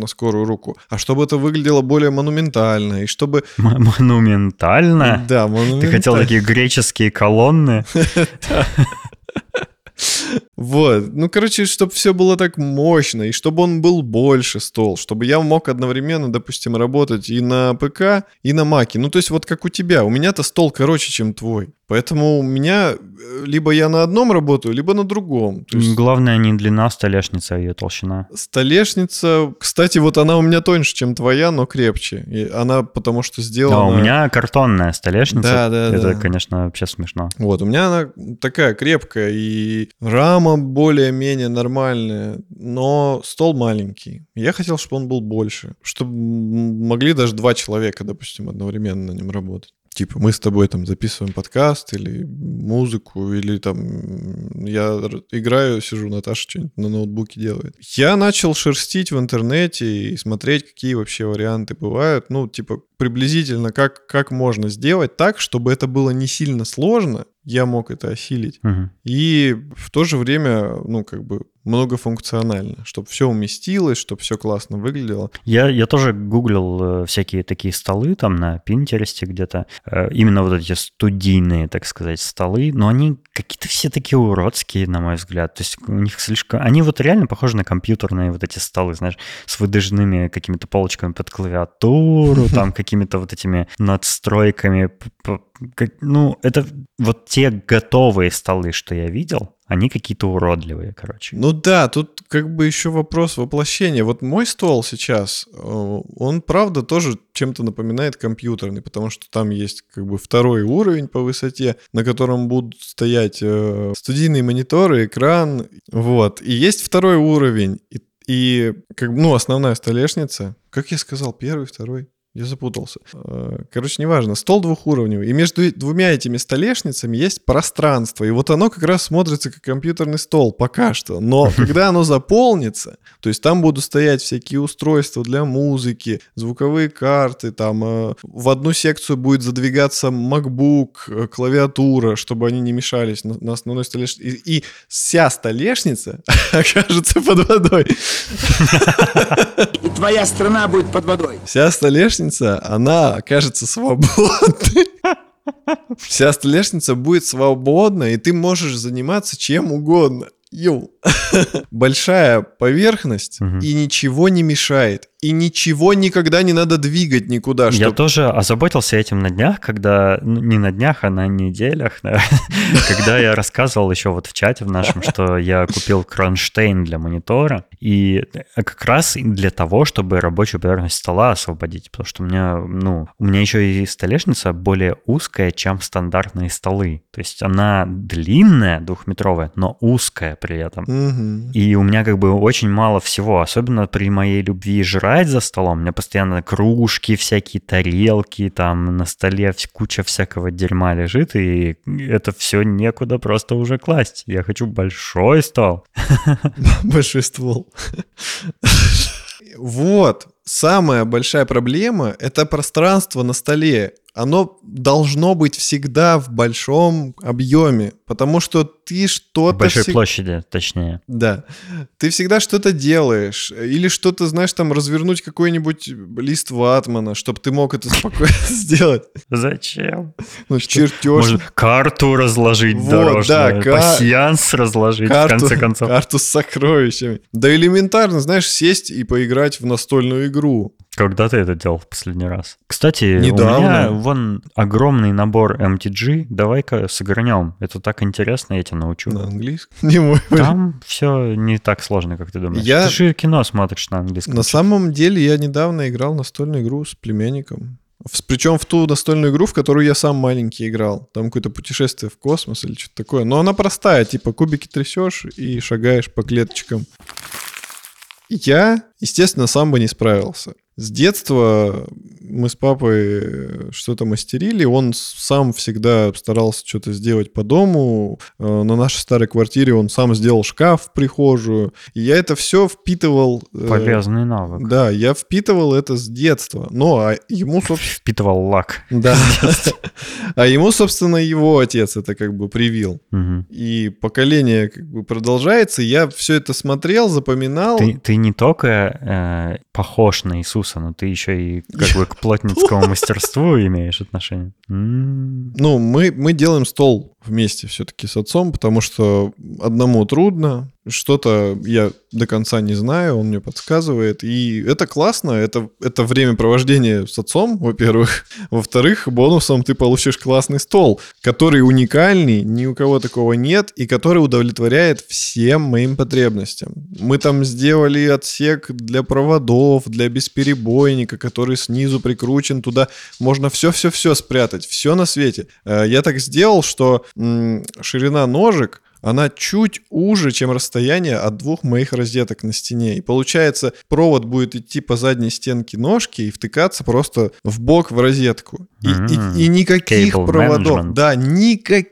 на скорую руку, а чтобы это выглядело более монументально, и чтобы... М- Монументально. Да, Ты монументально. хотел такие греческие колонны? Вот, ну, короче, чтобы все было так мощно, и чтобы он был больше стол, чтобы я мог одновременно, допустим, работать и на ПК, и на Маке. Ну, то есть вот как у тебя. У меня-то стол короче, чем твой. Поэтому у меня э, либо я на одном работаю, либо на другом. То есть Главное не длина столешницы, а ее толщина. столешница, кстати, вот она у меня тоньше, чем твоя, но крепче. И она потому что Да, сделана... у меня картонная столешница. Да, да, Это, да. конечно, вообще смешно. Вот, у меня она такая крепкая, и рама более-менее нормальная, но стол маленький. Я хотел, чтобы он был больше, чтобы могли даже два человека, допустим, одновременно на нем работать. Типа, мы с тобой там записываем подкаст или музыку, или там я играю, сижу, Наташа что-нибудь на ноутбуке делает. Я начал шерстить в интернете и смотреть, какие вообще варианты бывают. Ну, типа, приблизительно, как, как можно сделать так, чтобы это было не сильно сложно, я мог это осилить. Мгм. И в то же время, ну, как бы многофункционально, чтобы все уместилось, чтобы все классно выглядело. Я, я тоже гуглил э, всякие такие столы там на Пинтересте где-то. Э, именно вот эти студийные, так сказать, столы. Но они какие-то все такие уродские, на мой взгляд. То есть у них слишком... Они вот реально похожи на компьютерные вот эти столы, знаешь, с выдвижными какими-то полочками под клавиатуру, там какими-то вот этими надстройками. Ну, это вот те готовые столы, что я видел, они какие-то уродливые, короче. Ну да, тут как бы еще вопрос воплощения. Вот мой стол сейчас, э, он правда тоже чем-то напоминает компьютерный, потому что там есть как бы второй уровень по высоте, на котором будут стоять э, студийные мониторы, экран, вот. И есть второй уровень, и, и как ну, основная столешница. Как я сказал, первый, второй? Я запутался. Э, Короче, неважно. Стол двухуровневый. И между двумя этими столешницами есть пространство. И вот оно как раз смотрится как компьютерный стол пока что. Но когда оно заполнится, то есть там будут стоять всякие устройства для музыки, звуковые карты, там э, в одну секцию будет задвигаться MacBook, э, клавиатура, чтобы они не мешались на, на основной столешнице. И, и вся столешница окажется под водой. И твоя страна будет под водой. Вся столешница, она окажется свободной. Вся столешница будет свободна, и ты можешь заниматься чем угодно. Йоу. Большая поверхность, Мгм. и ничего не мешает. И ничего никогда не надо двигать никуда. Я чтоб- тоже озаботился этим на днях, когда... ну, Не на днях, а на неделях, да, когда я рассказывал еще вот в чате в нашем, что я купил кронштейн для монитора, и как раз для того, чтобы рабочую поверхность стола освободить, потому что у меня, ну, у меня еще и столешница более узкая, чем стандартные столы. То есть она длинная, двухметровая, но узкая при этом. И у меня как бы очень мало всего, особенно при моей любви жрать за столом. У меня постоянно кружки, всякие тарелки, там на столе куча всякого дерьма лежит, и это все некуда просто уже класть. Я хочу большой стол. Большой ствол. Вот. Самая большая проблема — это пространство на столе. Оно должно быть всегда в большом объеме, потому что ты В что-то... большой всег- площади, точнее. Да. Ты всегда что-то делаешь. Или что-то, знаешь, там развернуть какой-нибудь лист ватмана, чтобы ты мог это спокойно сделать. Зачем? Ну, чертеж. Может, карту разложить Вот, дорожную, да, ка- пасьянс разложить, в карту, конце концов. карту с сокровищами. Да элементарно, знаешь, сесть и поиграть в настольную игру. Когда ты это делал в последний раз? Кстати, у Недавно. меня вон огромный набор MTG. Давай-ка сыгранем. Это так интересно, я тебя научу. На английском. Не мой Там все не так сложно, как ты думаешь. Я- Ты же кино смотришь на английском. На самом деле я недавно играл настольную игру с племянником. Причем в ту настольную игру, в которую я сам маленький играл. Там какое-то путешествие в космос или что-то такое. Но она простая, типа кубики трясешь и шагаешь по клеточкам. Я, естественно, сам бы не справился. С детства мы с папой что-то мастерили, он сам всегда старался что-то сделать по дому. Э, на нашей старой квартире он сам сделал шкаф в прихожую. И я это все впитывал... э, Полезный навык. Да, я впитывал это с детства. Ну, а ему, собственно... Впитывал лак. Да. А ему, собственно, его отец это как бы привил. И поколение как бы продолжается. Я все это смотрел, запоминал. Ты, ты не только э, похож на Иисуса, но ты еще и как бы к плотницкому мастерству имеешь отношение. Ну, мы, мы делаем стол вместе все-таки с отцом, потому что одному трудно, что-то я до конца не знаю, он мне подсказывает. И это классно, это, это времяпровождение с отцом, во-первых. Во-вторых, бонусом ты получишь классный стол, который уникальный, ни у кого такого нет, и который удовлетворяет всем моим потребностям. Мы там сделали отсек для проводов, для бесперебойника, который снизу прикручен туда. Можно все-все-все спрятать, все на свете. Э, Я так сделал, что ширина ножек она чуть уже, чем расстояние от двух моих розеток на стене. И получается, провод будет идти по задней стенке ножки и втыкаться просто в бок в розетку. И, М. и- и никаких Cable проводов. management. Да, никаких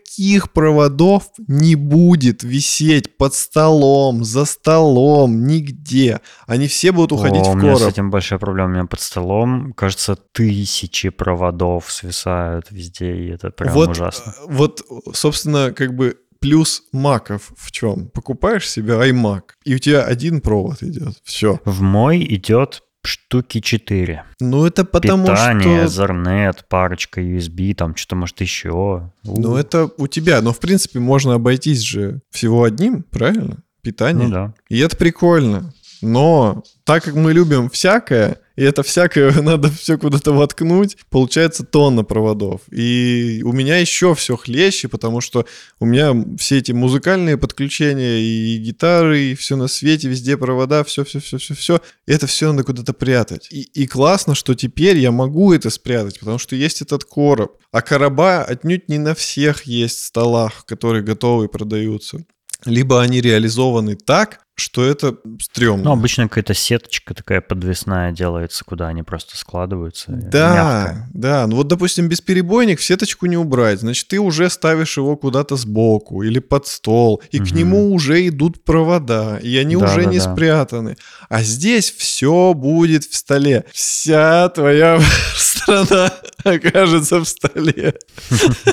проводов не будет висеть под столом, за столом, нигде. Они все будут уходить О, в у меня с короб. этим большая проблема. У меня под столом, кажется, тысячи проводов свисают везде, и это прям вот, ужасно. э, Вот, собственно, как бы плюс маков в чем? Покупаешь себе iMac, и у тебя один провод идет. Все. В мой идет штуки 4. Ну, это потому Питание, что... Ethernet, парочка USB, там что-то может еще. Ну, это у тебя. Но, в принципе, можно обойтись же всего одним, правильно? Питание. Ну да. И это прикольно. Но так как мы любим всякое, и это всякое надо все куда-то воткнуть, получается тонна проводов. И у меня еще все хлеще, потому что у меня все эти музыкальные подключения и гитары, и все на свете, везде провода, все-все-все-все-все. Это все надо куда-то прятать. И, и классно, что теперь я могу это спрятать, потому что есть этот короб. А короба отнюдь не на всех есть столах, которые готовы продаются. Либо они реализованы так, что это стрёмно. Ну, обычно какая-то сеточка такая подвесная делается, куда они просто складываются. Да, мягко. да. Ну вот, допустим, бесперебойник в сеточку не убрать. Значит, ты уже ставишь его куда-то сбоку или под стол, и к Мгм. нему уже идут провода, и они Да, уже да, не да. спрятаны. А здесь все будет в столе. Вся твоя страна окажется в столе.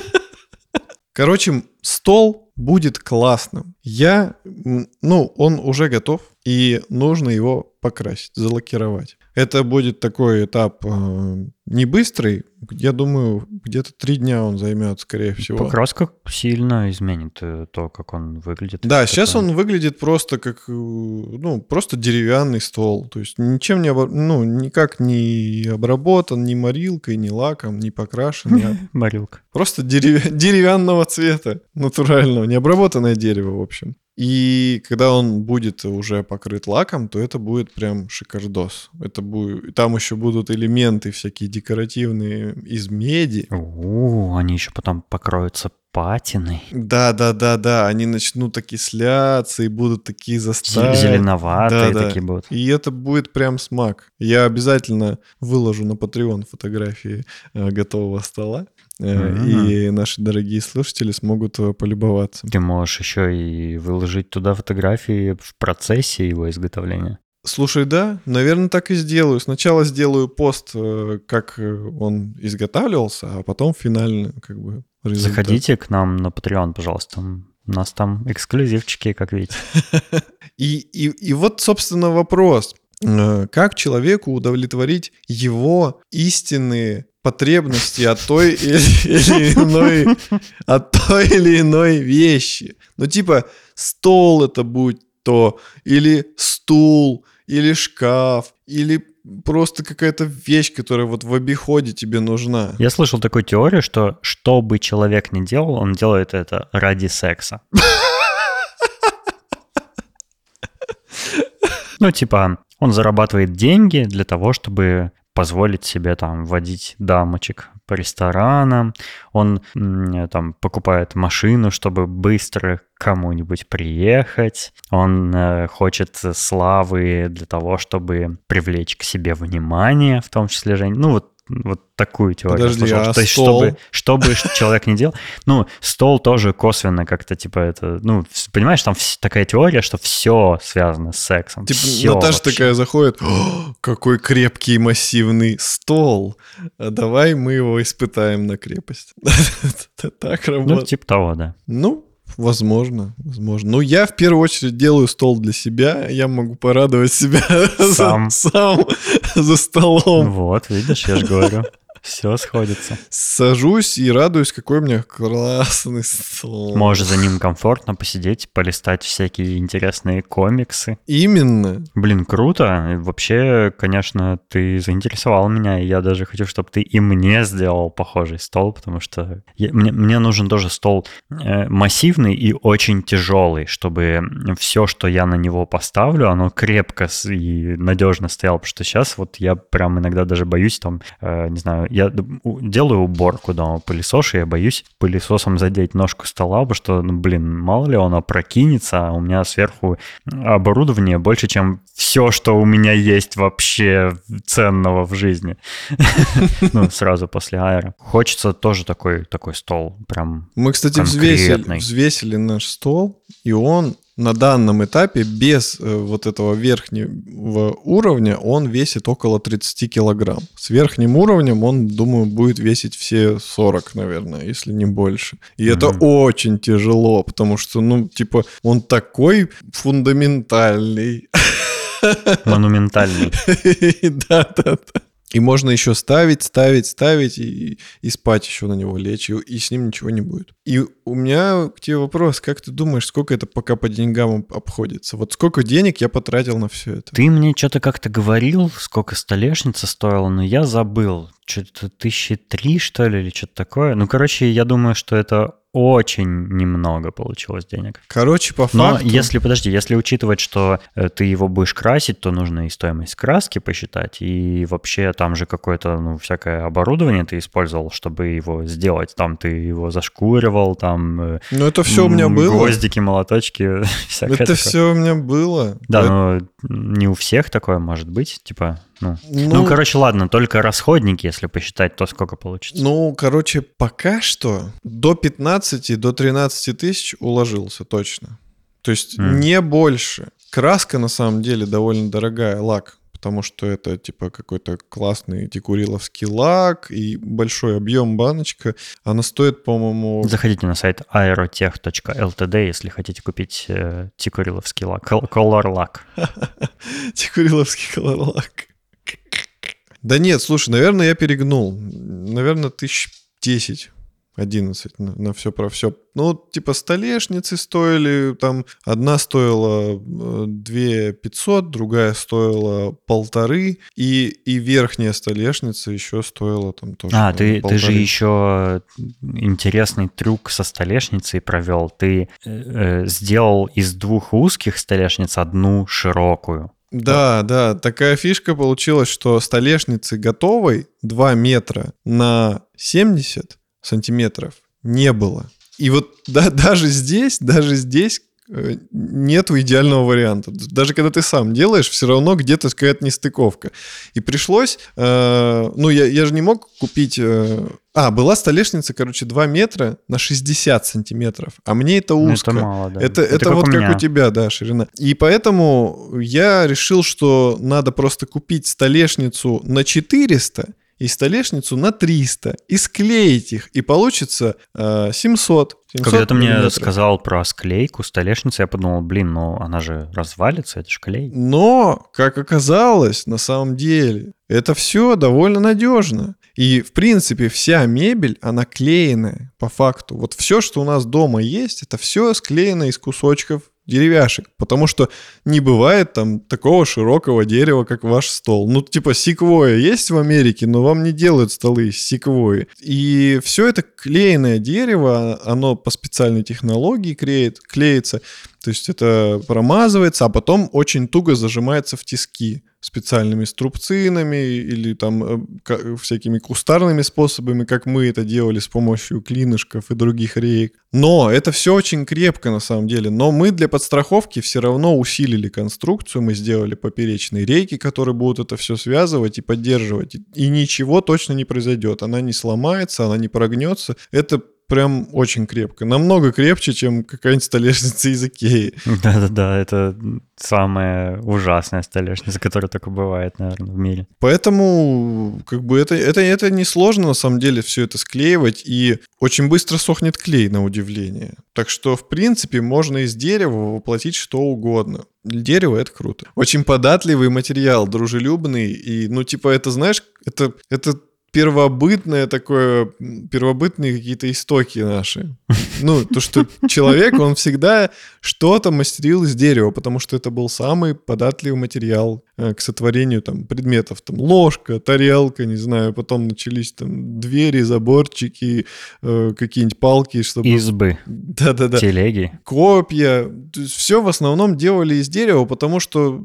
Короче, стол будет классным. Я, ну, он уже готов, и нужно его покрасить, залакировать. Это будет такой этап э, не быстрый. Я думаю, где-то три дня он займет, скорее всего. Покраска сильно изменит э, то, как он выглядит. Да, сейчас он выглядит просто как, э, ну, просто деревянный стол. То есть ничем не, ну, никак не обработан, ни морилкой, ни лаком, не покрашен. ни- Морилка. Просто дерев- деревянного цвета, натурального, необработанное дерево, в общем. И когда он будет уже покрыт лаком, то это будет прям шикардос. Это будет... Там еще будут элементы всякие декоративные из меди. У, они еще потом покроются патиной. Да, да, да, да. Они начнут окисляться и будут такие застаи. Зеленоватые Да, да. такие будут. И это будет прям смак. Я обязательно выложу на Patreon фотографии э, готового стола. Мгм. И наши дорогие слушатели смогут э, полюбоваться. Ты можешь еще и выложить туда фотографии в процессе его изготовления. Слушай, да, наверное, так и сделаю. Сначала сделаю пост, э, как э, он изготавливался, а потом финальный, как бы, результат. Заходите к нам на Patreon, пожалуйста. У нас там эксклюзивчики, как видите. И, и, и вот, собственно, вопрос. Э, Как человеку удовлетворить его истинные потребности от той или, иной, от той или иной вещи? Ну, типа, стол это будь то, или стул, или шкаф, или просто какая-то вещь, которая вот в обиходе тебе нужна. Я слышал такую теорию, что что бы человек ни делал, он делает это ради секса. Ну, типа, он зарабатывает деньги для того, чтобы позволить себе там водить дамочек по ресторанам, он там покупает машину, чтобы быстро кому-нибудь приехать, он э, хочет славы для того, чтобы привлечь к себе внимание, в том числе же, ну вот вот такую теорию Подожди, а То есть, стол? чтобы, чтобы человек не делал. Ну, стол тоже косвенно как-то, типа, это... Ну, понимаешь, там такая теория, что все связано с сексом. Типа Наташа вообще. такая заходит, «О, какой крепкий и массивный стол. А давай мы его испытаем на крепость. Так Ну, работает. типа того, да. Ну, возможно, возможно. Но я в первую очередь делаю стол для себя. Я могу порадовать себя Сам. сам за столом. Вот, видишь, я же говорю. Все сходится. Сажусь и радуюсь, какой у меня классный стол. Можешь за ним комфортно посидеть, полистать всякие интересные комиксы. Именно. Блин, круто. Вообще, конечно, ты заинтересовал меня, и я даже хочу, чтобы ты и мне сделал похожий стол, потому что я- мне, мне нужен тоже стол э, массивный и очень тяжелый, чтобы все, что я на него поставлю, оно крепко и надежно стояло, потому что сейчас вот я прям иногда даже боюсь там, э, не знаю, я делаю уборку дома, пылесошу, я боюсь пылесосом задеть ножку стола, потому что, ну, блин, мало ли он опрокинется, а у меня сверху оборудование больше, чем все, что у меня есть вообще ценного в жизни. Ну, сразу после аэро. Хочется тоже такой, такой стол, прям Мы, кстати, взвесили наш стол, и он на данном этапе без э, вот этого верхнего уровня, он весит около 30 килограмм. С верхним уровнем он, думаю, будет весить все 40, наверное, если не больше. И это Мгм. очень тяжело, потому что, ну, типа, он такой фундаментальный. монументальный. Да, да, да. И можно еще ставить, ставить, ставить и, и спать еще на него лечь, и, и с ним ничего не будет. И у меня к тебе вопрос, как ты думаешь, сколько это пока по деньгам об- обходится? Вот сколько денег я потратил на все это? Ты мне что-то как-то говорил, сколько столешница стоила, но я забыл. Что-то тысячи три, что ли, или что-то такое. Ну, короче, я думаю, что это очень немного получилось денег. Короче, по Но факту... если, подожди, если учитывать, что э, ты его будешь красить, то нужно и стоимость краски посчитать, и вообще там же какое-то, ну, всякое оборудование ты использовал, чтобы его сделать. Там ты его зашкуривал, там... э, Ну это все у меня было. Гвоздики, молоточки, всякое Это такое. все у меня было. Да, Это- но не у всех такое может быть, типа, ну... ну, Ну, короче, ладно, только расходники, если посчитать, то сколько получится. Ну, короче, пока что до 15, до 13 тысяч уложился точно. То есть М. не больше. Краска на самом деле довольно дорогая, лак. Потому что это типа какой-то классный текуриловский лак и большой объем баночка. Она стоит, по-моему... Заходите на сайт aerotech.ltd, если хотите купить э, тикуриловский лак, Color лак. Текуриловский колорлак. Да нет, слушай, наверное, я перегнул. Наверное, тысяч десять. 11 на, на все про все. Ну, типа столешницы стоили, там одна стоила э, 2 500, другая стоила полторы, и, и верхняя столешница еще стоила там тоже. А, ты, ты же еще интересный трюк со столешницей провел. Ты э, э, сделал из двух узких столешниц одну широкую. Да, да, такая фишка получилась, что столешницы готовой 2 метра на 70 сантиметров не было. И вот да, даже здесь, даже здесь нету идеального варианта. Даже когда ты сам делаешь, все равно где-то какая-то нестыковка. И пришлось, э, ну я, я же не мог купить... э, а, была столешница, короче, 2 метра на 60 сантиметров, а мне это Ну, узко. Это мало, да. Это, это, вот как у тебя, да, ширина. И поэтому я решил, что надо просто купить столешницу на 400 и столешницу на 300 и склеить их, и получится э, 700. 700 Когда ты мне сказал про склейку столешницы, я подумал, блин, ну она же развалится, это же клей. Но, как оказалось, на самом деле, это все довольно надежно. И, в принципе, вся мебель, она клеенная, по факту. Вот все, что у нас дома есть, это все склеено из кусочков деревяшек, потому что не бывает там такого широкого дерева, как ваш стол. Ну, типа секвоя есть в Америке, но вам не делают столы из секвои. И все это клееное дерево, оно по специальной технологии клеит, клеится, то есть это промазывается, а потом очень туго зажимается в тиски. Специальными струбцинами или там э, всякими кустарными способами, как мы это делали с помощью клинышков и других рейк. Но это все очень крепко на самом деле. Но мы для подстраховки все равно усилили конструкцию, мы сделали поперечные рейки, которые будут это все связывать и поддерживать. И ничего точно не произойдет. Она не сломается, она не прогнется. Это прям очень крепко. Намного крепче, чем какая-нибудь столешница из Икеи. Да-да-да, это самая ужасная столешница, которая только бывает, наверное, в мире. Поэтому, как бы, это, это, это несложно, на самом деле, все это склеивать, и очень быстро сохнет клей, на удивление. Так что, в принципе, можно из дерева воплотить что угодно. Дерево — это круто. Очень податливый материал, дружелюбный, и, ну, типа, это, знаешь, это, это первобытное такое, первобытные какие-то истоки наши. Ну, то, что человек, он всегда что-то мастерил из дерева, потому что это был самый податливый материал э, к сотворению там предметов. Там ложка, тарелка, не знаю, потом начались там двери, заборчики, э, какие-нибудь палки, чтобы... Избы. Да-да-да. Телеги. Копья. все в основном делали из дерева, потому что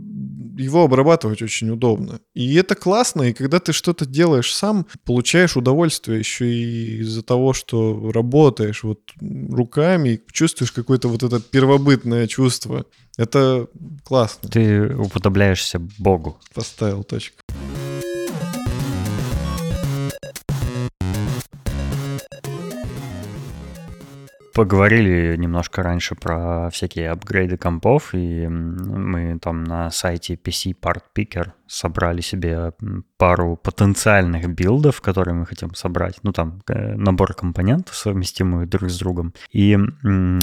его обрабатывать очень удобно. И это классно, и когда ты что-то делаешь сам, получаешь удовольствие еще и из-за того, что работаешь вот руками, чувствуешь какое-то вот это первобытное чувство. Это классно. Ты уподобляешься Богу. Поставил точку. Поговорили немножко раньше про всякие апгрейды компов, и мы там на сайте PC Part Picker собрали себе пару потенциальных билдов, которые мы хотим собрать. Ну, там э, набор компонентов, совместимых друг с другом. И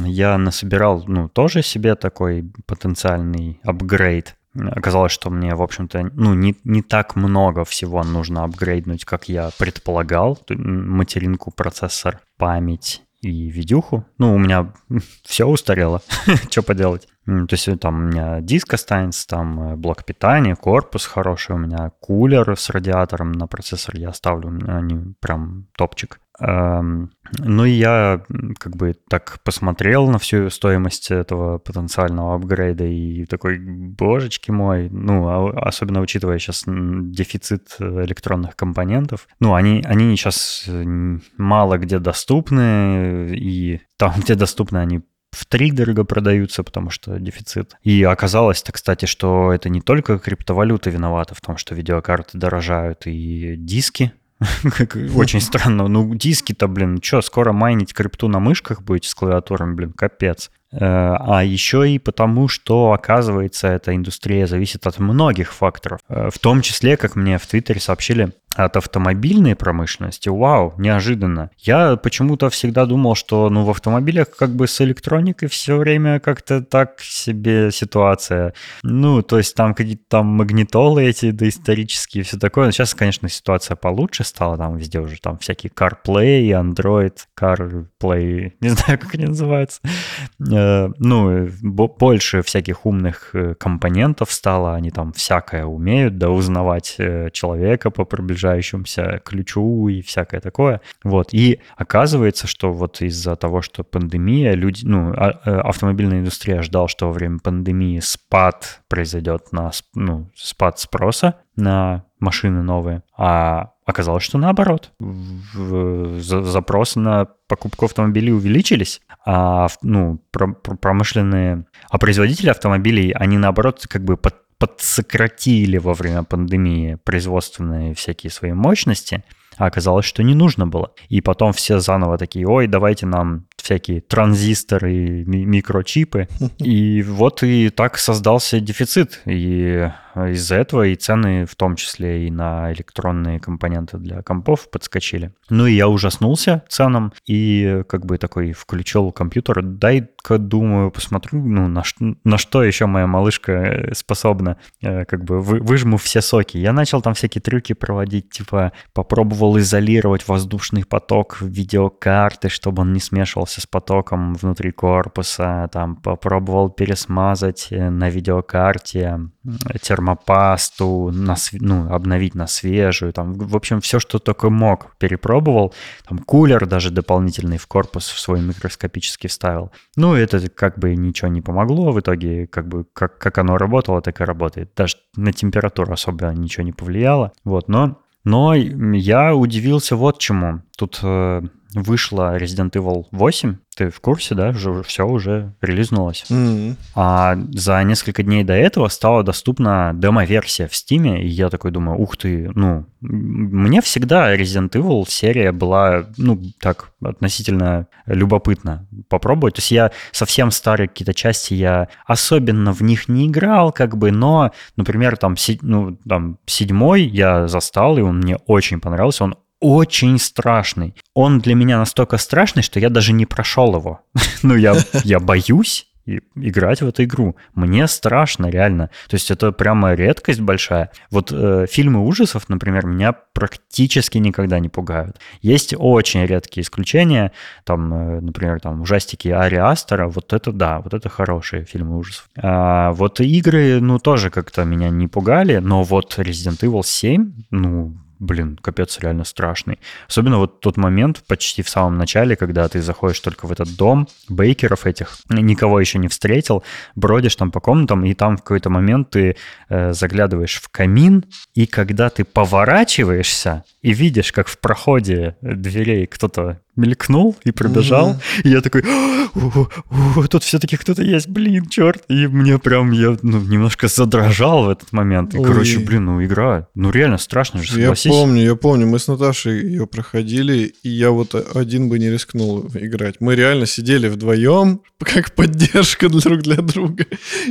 я насобирал, ну, тоже себе такой потенциальный апгрейд Оказалось, что мне, в общем-то, ну, не, не так много всего нужно апгрейднуть, как я предполагал. Материнку, процессор, память и видюху. Ну, у меня все устарело, что поделать. То есть э, там у меня диск останется, там э, блок питания, корпус хороший, у меня кулер с радиатором на процессор я оставлю, они прям топчик. Эм, ну и я как бы так посмотрел на всю стоимость этого потенциального апгрейда и такой, божечки мой, ну, а, особенно учитывая сейчас дефицит электронных компонентов. Ну, они, они сейчас мало где доступны, и там, где доступны, они в три дорого продаются, потому что дефицит. И оказалось-то, кстати, что это не только криптовалюта виновата в том, что видеокарты дорожают, и диски Очень странно. Ну, диски-то, блин, что, скоро майнить крипту на мышках будете с клавиатурами, блин, капец. Э, а еще и потому, что, оказывается, эта индустрия зависит от многих факторов. Э, в том числе, как мне в Твиттере сообщили, от автомобильной промышленности. Вау, неожиданно. Я почему-то всегда думал, что ну, в автомобилях как бы с электроникой все время как-то так себе ситуация. Ну, то есть там какие-то там магнитолы эти доисторические, все такое. Сейчас, конечно, ситуация получше стала. Там везде уже там всякие CarPlay, Android, CarPlay, не знаю, как они называются. Э, ну, больше всяких умных э, компонентов стало. Они там всякое умеют, да, узнавать э, человека по приближению приближающемуся ключу и всякое такое. Вот. И оказывается, что вот из-за того, что пандемия, люди, ну, а, э, автомобильная индустрия ждал, что во время пандемии спад произойдет на, ну, спад спроса на машины новые, а оказалось, что наоборот. Запросы на покупку автомобилей увеличились, а ну, промышленные, а производители автомобилей, они наоборот как бы под подсократили во время пандемии производственные всякие свои мощности, а оказалось, что не нужно было. И потом все заново такие, ой, давайте нам всякие транзисторы, микрочипы. И вот и так создался дефицит. И из-за этого и цены, в том числе и на электронные компоненты для компов, подскочили. Ну и я ужаснулся ценам и как бы такой включил компьютер. Дай-ка, думаю, посмотрю, ну, на, на что еще моя малышка способна. Э, как бы вы, выжму все соки. Я начал там всякие трюки проводить, типа попробовал изолировать воздушный поток видеокарты, чтобы он не смешивался с потоком внутри корпуса, там попробовал пересмазать э, на видеокарте термопасту, на, ну, обновить на свежую, там, в общем, все, что только мог, перепробовал. Там кулер даже дополнительный в корпус в свой микроскопически вставил. Ну, это как бы ничего не помогло в итоге, как бы как, как оно работало, так и работает. Даже на температуру особо ничего не повлияло. Вот, но но я удивился вот чему. Тут э, вышла Resident Evil 8, ты в курсе, да, уже все уже релизнулось. Mm-hmm. А за несколько дней до этого стала доступна демо-версия в Steam, и я такой думаю, ух ты, ну, мне всегда Resident Evil серия была, ну, так, относительно любопытна попробовать. То есть я совсем старые какие-то части, я особенно в них не играл, как бы, но, например, там, ну, там седьмой я застал, и он мне очень понравился, он очень страшный. Он для меня настолько страшный, что я даже не прошел его. ну, я, я боюсь играть в эту игру. Мне страшно, реально. То есть это прямо редкость большая. Вот э, фильмы ужасов, например, меня практически никогда не пугают. Есть очень редкие исключения. Там, э, например, там ужастики Ари Астера. Вот это да, вот это хорошие фильмы ужасов. А, вот игры, ну, тоже как-то меня не пугали, но вот Resident Evil 7, ну, блин, капец, реально страшный. Особенно вот тот момент почти в самом начале, когда ты заходишь только в этот дом бейкеров этих, никого еще не встретил, бродишь там по комнатам, и там в какой-то момент ты э, заглядываешь в камин, и когда ты поворачиваешься и видишь, как в проходе дверей кто-то мелькнул и пробежал. Mm-hmm. И я такой, о, тут все-таки кто-то есть, блин, черт. И мне прям, я ну, немножко задрожал в этот момент. И, Ой. короче, блин, ну игра, ну реально страшно же, согласись. Я помню, я помню, мы с Наташей ее проходили, и я вот один бы не рискнул играть. Мы реально сидели вдвоем, как поддержка друг для друга.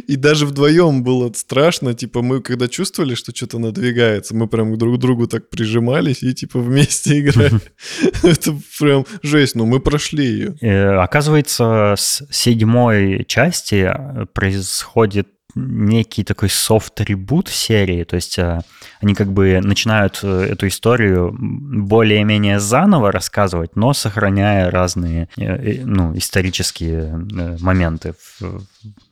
И даже вдвоем было страшно, типа мы когда чувствовали, что что-то надвигается, мы прям друг к другу так прижимались и типа вместе играли. Это прям жесть, но мы прошли ее. Э, оказывается, с седьмой части э, происходит некий такой софт-ребут серии, то есть э, они как бы начинают эту историю более-менее заново рассказывать, но сохраняя разные ну, исторические моменты в,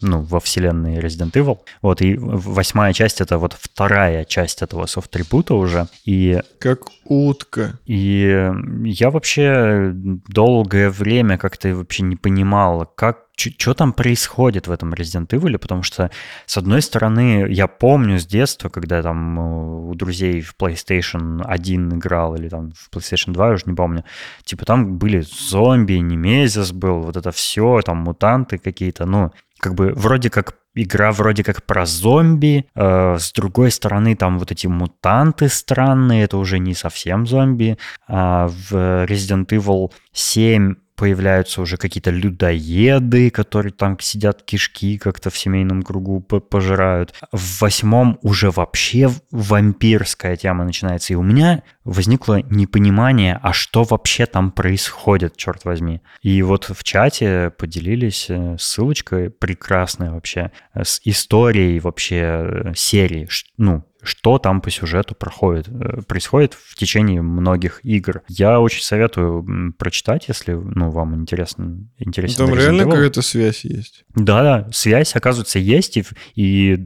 ну, во вселенной Resident Evil. Вот, и восьмая часть — это вот вторая часть этого софт-ребута уже. И, как утка. И я вообще долгое время как-то вообще не понимал, как что там происходит в этом Resident Evil, потому что, с одной стороны, я помню с детства, когда там э, у друзей в PlayStation 1 играл, или там в PlayStation 2, я уже не помню, типа там были зомби, Немезис был, вот это все, там мутанты какие-то, ну, как бы вроде как игра вроде как про зомби, э, с другой стороны там вот эти мутанты странные, это уже не совсем зомби, а в Resident Evil 7 появляются уже какие-то людоеды, которые там сидят кишки как-то в семейном кругу пожирают. В восьмом уже вообще вампирская тема начинается. И у меня возникло непонимание, а что вообще там происходит, черт возьми. И вот в чате поделились э, ссылочкой прекрасной вообще э, с историей вообще э, серии. Ну, что там по сюжету проходит, э, происходит в течение многих игр. Я очень советую прочитать, если ну, вам интересно. интересно там реально какая-то связь есть? Да, да, связь, оказывается, есть, и, и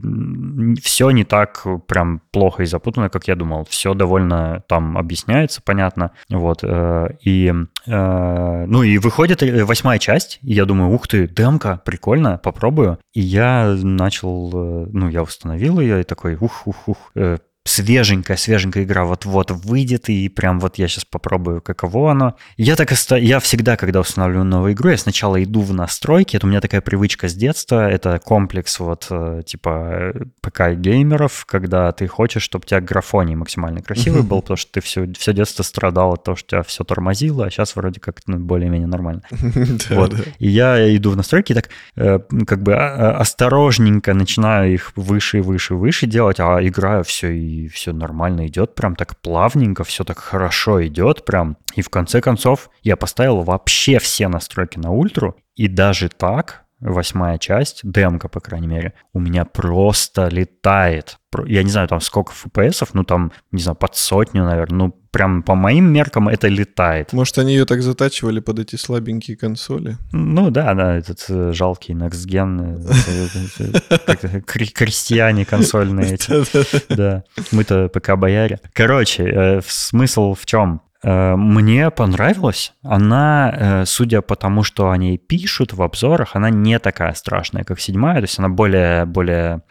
все не так прям плохо и запутанно, как я думал. Все довольно там объясняется, понятно. Вот. Э, и, э, ну и выходит восьмая часть, и я думаю, ух ты, демка, прикольно, попробую. И я начал, ну, я установил ее, и такой, ух-ух-ух, э, свеженькая, свеженькая игра вот-вот выйдет, и прям вот я сейчас попробую, каково оно. Я так оста... я всегда, когда устанавливаю новую игру, я сначала иду в настройки, это у меня такая привычка с детства, это комплекс вот э, типа ПК-геймеров, когда ты хочешь, чтобы у тебя графоний максимально красивый был, потому что ты все, все детство страдал от того, что тебя все тормозило, а сейчас вроде как ну, более-менее нормально. Вот. И я иду в настройки, так э, как бы а, а, осторожненько начинаю их выше и выше и выше делать, а играю все и и все нормально идет, прям так плавненько, все так хорошо идет прям. И в конце концов я поставил вообще все настройки на ультру, и даже так восьмая часть, демка, по крайней мере, у меня просто летает. Я не знаю, там сколько FPS, ну там, не знаю, под сотню, наверное. Ну, прям по моим меркам это летает. Может, они ее так затачивали под эти слабенькие консоли? Ну да, да, этот э, жалкий Next Gen, э, крестьяне консольные эти. Да, мы-то ПК-бояре. Короче, смысл в чем? Э, мне понравилось. Она, э, судя по тому, что они пишут в обзорах, она не такая страшная, как седьмая. То есть она более, более,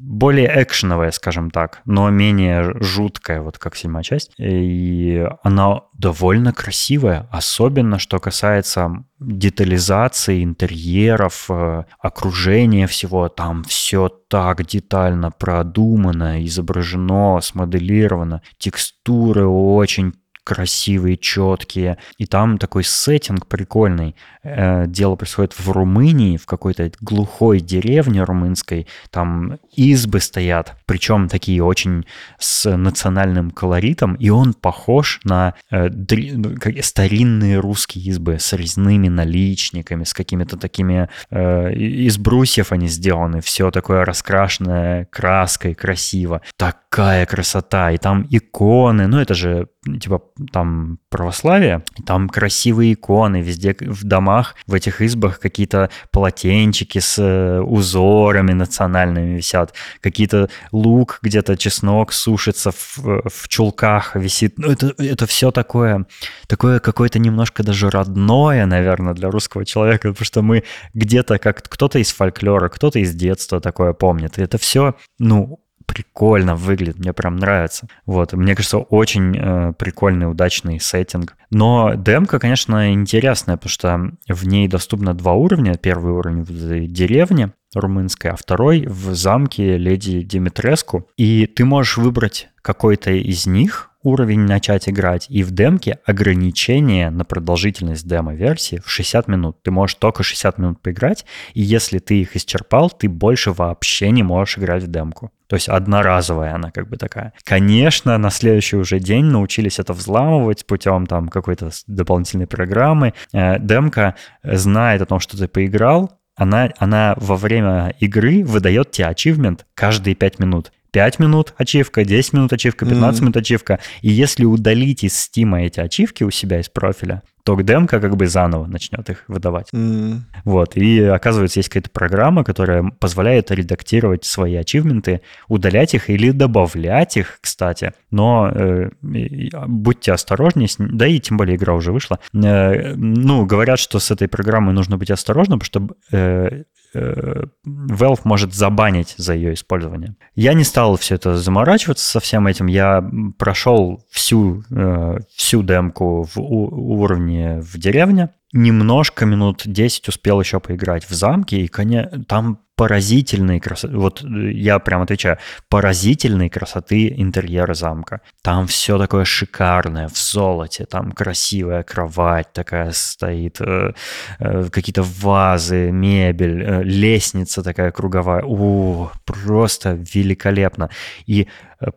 более экшеновая, скажем так, но менее жуткая, вот как седьмая часть. И она довольно красивая, особенно что касается детализации интерьеров, э, окружения всего. Там все так детально продумано, изображено, смоделировано. Текстуры очень красивые, четкие. И там такой сеттинг прикольный. Э, дело происходит в Румынии, в какой-то глухой деревне румынской. Там избы стоят, причем такие очень с национальным колоритом, и он похож на э, ну, старинные русские избы с резными наличниками, с какими-то такими... Э, из брусьев они сделаны, все такое раскрашенное краской, красиво. Такая красота, и там иконы, ну это же типа там православие, там красивые иконы везде в домах, в этих избах какие-то полотенчики с э, узорами национальными висят, какие-то лук где-то, чеснок сушится в, в чулках висит. Ну, это, это все такое, такое какое-то немножко даже родное, наверное, для русского человека, потому что мы где-то как кто-то из фольклора, кто-то из детства такое помнит. И это все, ну, прикольно выглядит, мне прям нравится. Вот, мне кажется, очень э, прикольный, удачный сеттинг. Но демка, конечно, интересная, потому что в ней доступно два уровня. Первый уровень в деревне румынской, а второй в замке леди Димитреску. И ты можешь выбрать какой-то из них, уровень начать играть, и в демке ограничение на продолжительность демо-версии в 60 минут. Ты можешь только 60 минут поиграть, и если ты их исчерпал, ты больше вообще не можешь играть в демку. То есть одноразовая она как бы такая. Конечно, на следующий уже день научились это взламывать путем там какой-то дополнительной программы. Э, демка знает о том, что ты поиграл, она, она во время игры выдает тебе ачивмент каждые 5 минут. 5 минут ачивка, 10 минут ачивка, 15 mm-hmm. минут ачивка. И если удалить из Стима эти ачивки у себя из профиля, то демка как бы заново начнет их выдавать. Mm. Вот. И оказывается, есть какая-то программа, которая позволяет редактировать свои ачивменты, удалять их или добавлять их, кстати. Но э, будьте осторожнее, с... да и тем более игра уже вышла. Э, ну, говорят, что с этой программой нужно быть осторожным, потому что э, Э, Valve может забанить за ее использование. Я не стал все это заморачиваться со всем этим. Я прошел всю, э, всю демку в уровне в деревне. Немножко, минут 10 успел еще поиграть в замке, и конечно, там поразительной красоты, вот э, я прям отвечаю, поразительной красоты интерьера замка. Там все такое шикарное, в золоте, там красивая кровать такая стоит, э, э, какие-то вазы, мебель, лестница такая круговая. У, просто великолепно. И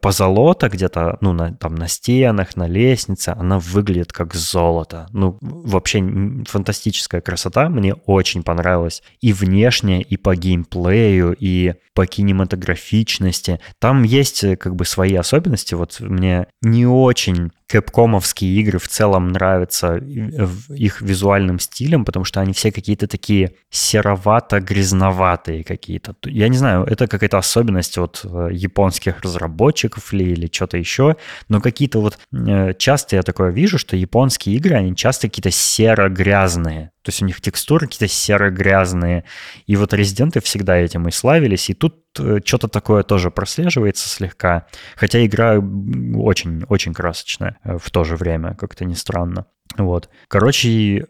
позолота где-то, ну, на, там на стенах, на лестнице, она выглядит как золото. Ну, вообще фантастическая красота, мне очень понравилось и внешне, и по геймплею, и по кинематографичности. Там есть э, как бы свои особенности. Вот мне не очень кэпкомовские игры в целом нравятся их визуальным стилем, потому что они все какие-то такие серовато-грязноватые какие-то. Я не знаю, это какая-то особенность вот э, японских разработчиков ли или что-то еще, но какие-то вот э, часто я такое вижу, что японские игры, они часто какие-то серо-грязные. То есть у них текстуры какие-то серо-грязные. И вот резиденты всегда этим и славились. И тут э, что-то такое тоже прослеживается слегка. Хотя игра очень-очень красочная э, в то же время, как-то не странно. Вот. Короче,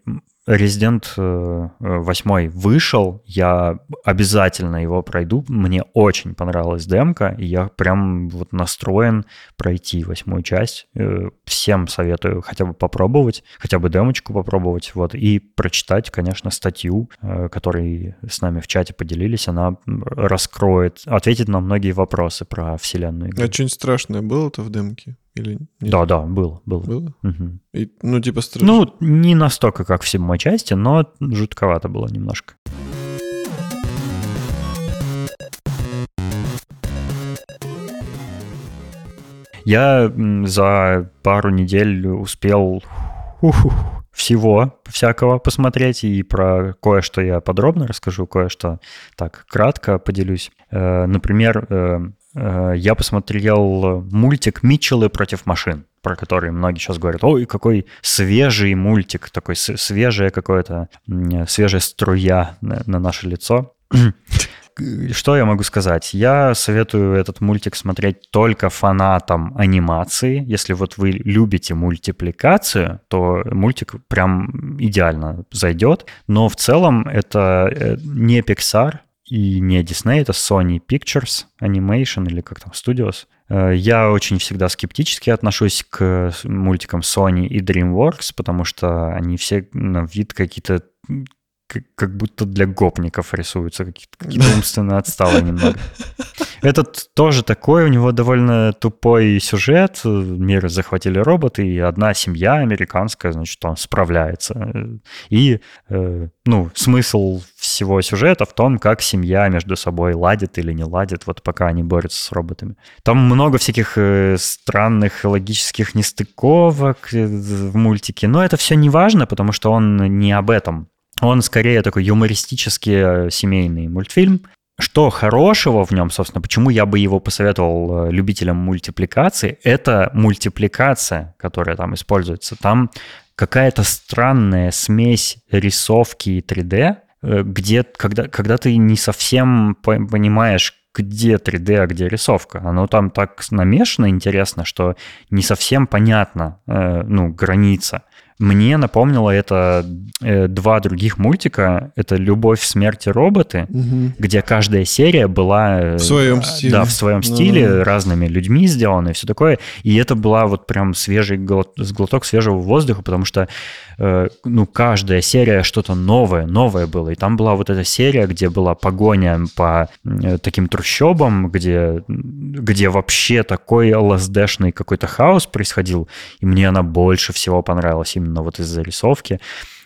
Resident 8 э, вышел, я обязательно его пройду. Мне очень понравилась демка, и я прям вот настроен пройти восьмую часть. Э, всем советую хотя бы попробовать, хотя бы демочку попробовать, вот, и прочитать, конечно, статью, э, которой с нами в чате поделились. Она раскроет, ответит на многие вопросы про вселенную. А что-нибудь страшное было-то в демке? Или нет? Да, да, было, было. Было? Угу. И, ну, типа страшно. Ну, не настолько, как в седьмой части, но жутковато было немножко. Я за пару недель успел ух, всего всякого посмотреть, и про кое-что я подробно расскажу, кое-что так кратко поделюсь. Э, например, э, я посмотрел мультик «Митчеллы против машин», про который многие сейчас говорят, ой, какой свежий мультик, такой свежая какое-то, свежая струя на наше лицо. что я могу сказать? Я советую этот мультик смотреть только фанатам анимации. Если вот вы любите мультипликацию, то мультик прям идеально зайдет. Но в целом это э, не Pixar и не Disney, это Sony Pictures Animation или как там, Studios. Э, я очень всегда скептически отношусь к мультикам Sony и DreamWorks, потому что они все на вид какие-то как, будто для гопников рисуются, какие-то, какие умственно отсталые немного. Этот тоже такой, у него довольно тупой сюжет. Мир захватили роботы, и одна семья американская, значит, он справляется. И, э, ну, смысл всего сюжета в том, как семья между собой ладит или не ладит, вот пока они борются с роботами. Там много всяких э, странных логических нестыковок э, в мультике, но это все не важно, потому что он не об этом. Он скорее такой юмористический э, семейный мультфильм. Что хорошего в нем, собственно, почему я бы его посоветовал э, любителям мультипликации, это мультипликация, которая там используется. Там какая-то странная смесь рисовки и 3D, э, где, когда, когда ты не совсем понимаешь, где 3D, а где рисовка. Оно там так намешано интересно, что не совсем понятно, ну, граница. Мне напомнило это э, два других мультика. Это «Любовь, смерть и роботы», угу. где каждая серия была... Э, в своем стиле. Да, в своем стиле, ну, разными людьми сделана и все такое. И это была вот прям свежий глоток свежего воздуха, потому что э, ну, каждая серия что-то новое, новое было. И там была вот эта серия, где была погоня по таким трущобам, где, где вообще такой ЛСДшный какой-то хаос происходил. И мне она больше всего понравилась именно вот из зарисовки.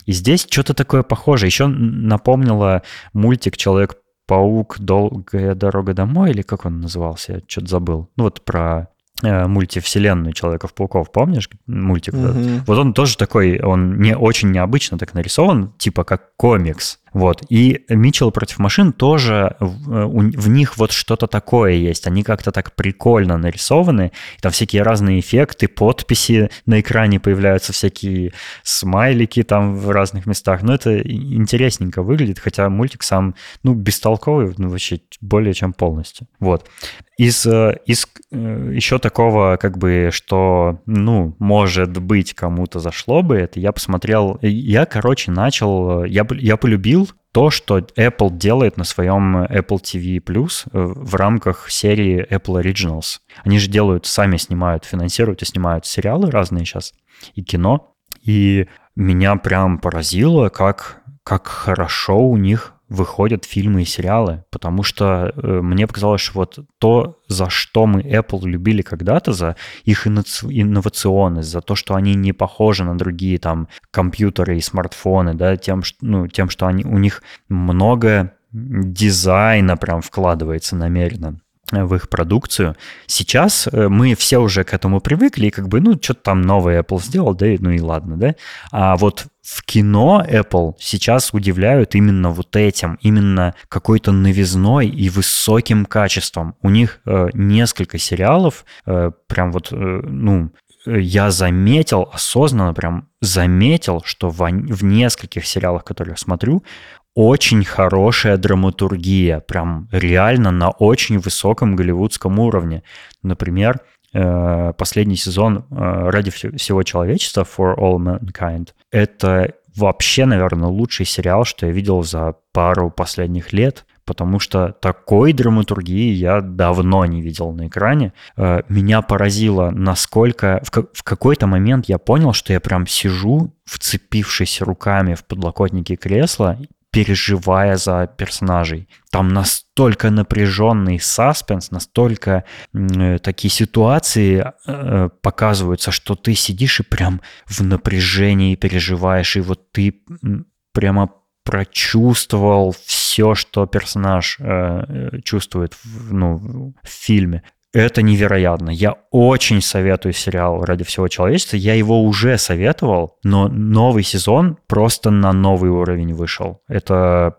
И здесь что-то такое похожее. Еще напомнило мультик «Человек-паук. Долгая дорога домой», или как он назывался, я что-то забыл. Ну вот про мультивселенную Человеков-пауков, помнишь мультик? Угу. Вот он тоже такой, он не очень необычно так нарисован, типа как комикс. Вот. И Митчелл против машин тоже, в, э, в них вот что-то такое есть. Они как-то так прикольно нарисованы. Там всякие разные эффекты, подписи на экране появляются, всякие смайлики там в разных местах. Но это интересненько выглядит, хотя мультик сам, ну, бестолковый, ну, вообще более чем полностью. Вот. Из, э, из э, еще такого, как бы, что, ну, может быть, кому-то зашло бы, это я посмотрел, я, короче, начал, я, я полюбил то, что Apple делает на своем Apple TV Plus э, в рамках серии Apple Originals. Они же делают, сами снимают, финансируют и снимают сериалы разные сейчас и кино. И меня прям поразило, как, как хорошо у них выходят фильмы и сериалы, потому что э, мне показалось, что вот то, за что мы Apple любили когда-то, за их инновационность, за то, что они не похожи на другие там компьютеры и смартфоны, да, тем, что, ну, тем, что они, у них много дизайна прям вкладывается намеренно в их продукцию. Сейчас э, мы все уже к этому привыкли, и как бы, ну, что-то там новое Apple сделал, да, ну и ладно, да. А вот в кино Apple сейчас удивляют именно вот этим, именно какой-то новизной и высоким качеством. У них э, несколько сериалов, э, прям вот, э, ну, я заметил, осознанно прям заметил, что в, в нескольких сериалах, которые я смотрю, очень хорошая драматургия, прям реально на очень высоком голливудском уровне. Например, э, последний сезон э, «Ради всего человечества» «For All Mankind» — это вообще, наверное, лучший сериал, что я видел за пару последних лет, потому что такой драматургии я давно не видел на экране. Э, меня поразило, насколько... В какой-то момент я понял, что я прям сижу, вцепившись руками в подлокотники кресла, переживая за персонажей. Там настолько напряженный саспенс, настолько э, такие ситуации э, показываются, что ты сидишь и прям в напряжении переживаешь, и вот ты прямо прочувствовал все, что персонаж э, чувствует в, ну, в фильме. Это невероятно. Я очень советую сериал «Ради всего человечества». Я его уже советовал, но новый сезон просто на новый уровень вышел. Это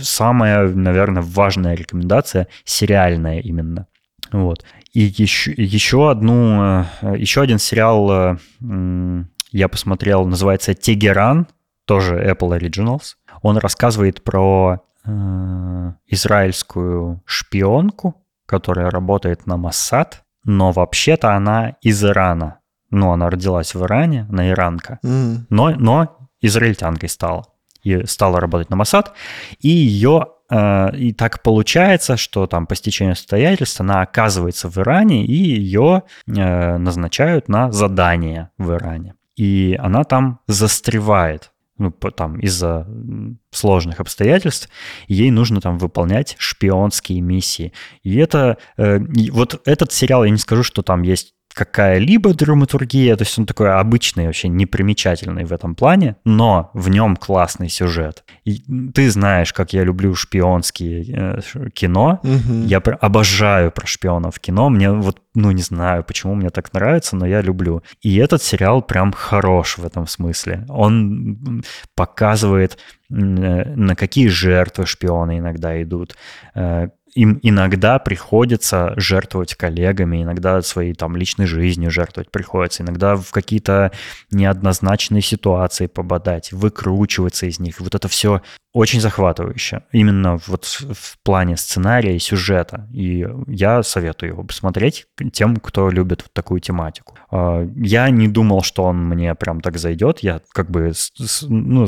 самая, наверное, важная рекомендация, сериальная именно. Вот. И еще, еще одну, э, еще один сериал э, я посмотрел, называется «Тегеран», тоже Apple Originals. Он рассказывает про э, израильскую шпионку, которая работает на Моссад, но вообще-то она из Ирана. Ну, она родилась в Иране, она иранка, mm. но, но израильтянкой стала. И стала работать на Моссад, и ее э, и так получается, что там по стечению обстоятельств она оказывается в Иране, и ее э, назначают на задание в Иране. И она там застревает ну, там, из-за сложных обстоятельств, ей нужно там выполнять шпионские миссии. И это, э, вот этот сериал, я не скажу, что там есть какая-либо драматургия, то есть он такой обычный, вообще непримечательный в этом плане, но в нем классный сюжет. И ты знаешь, как я люблю шпионские э, кино, угу. я обожаю про шпионов кино, мне вот, ну не знаю, почему мне так нравится, но я люблю. И этот сериал прям хорош в этом смысле. Он показывает э, на какие жертвы шпионы иногда идут, э, им иногда приходится жертвовать коллегами, иногда своей там личной жизнью жертвовать приходится, иногда в какие-то неоднозначные ситуации попадать, выкручиваться из них. Вот это все очень захватывающе. Именно вот в плане сценария и сюжета. И я советую его посмотреть тем, кто любит вот такую тематику. А, я не думал, что он мне прям так зайдет. Я как бы ну,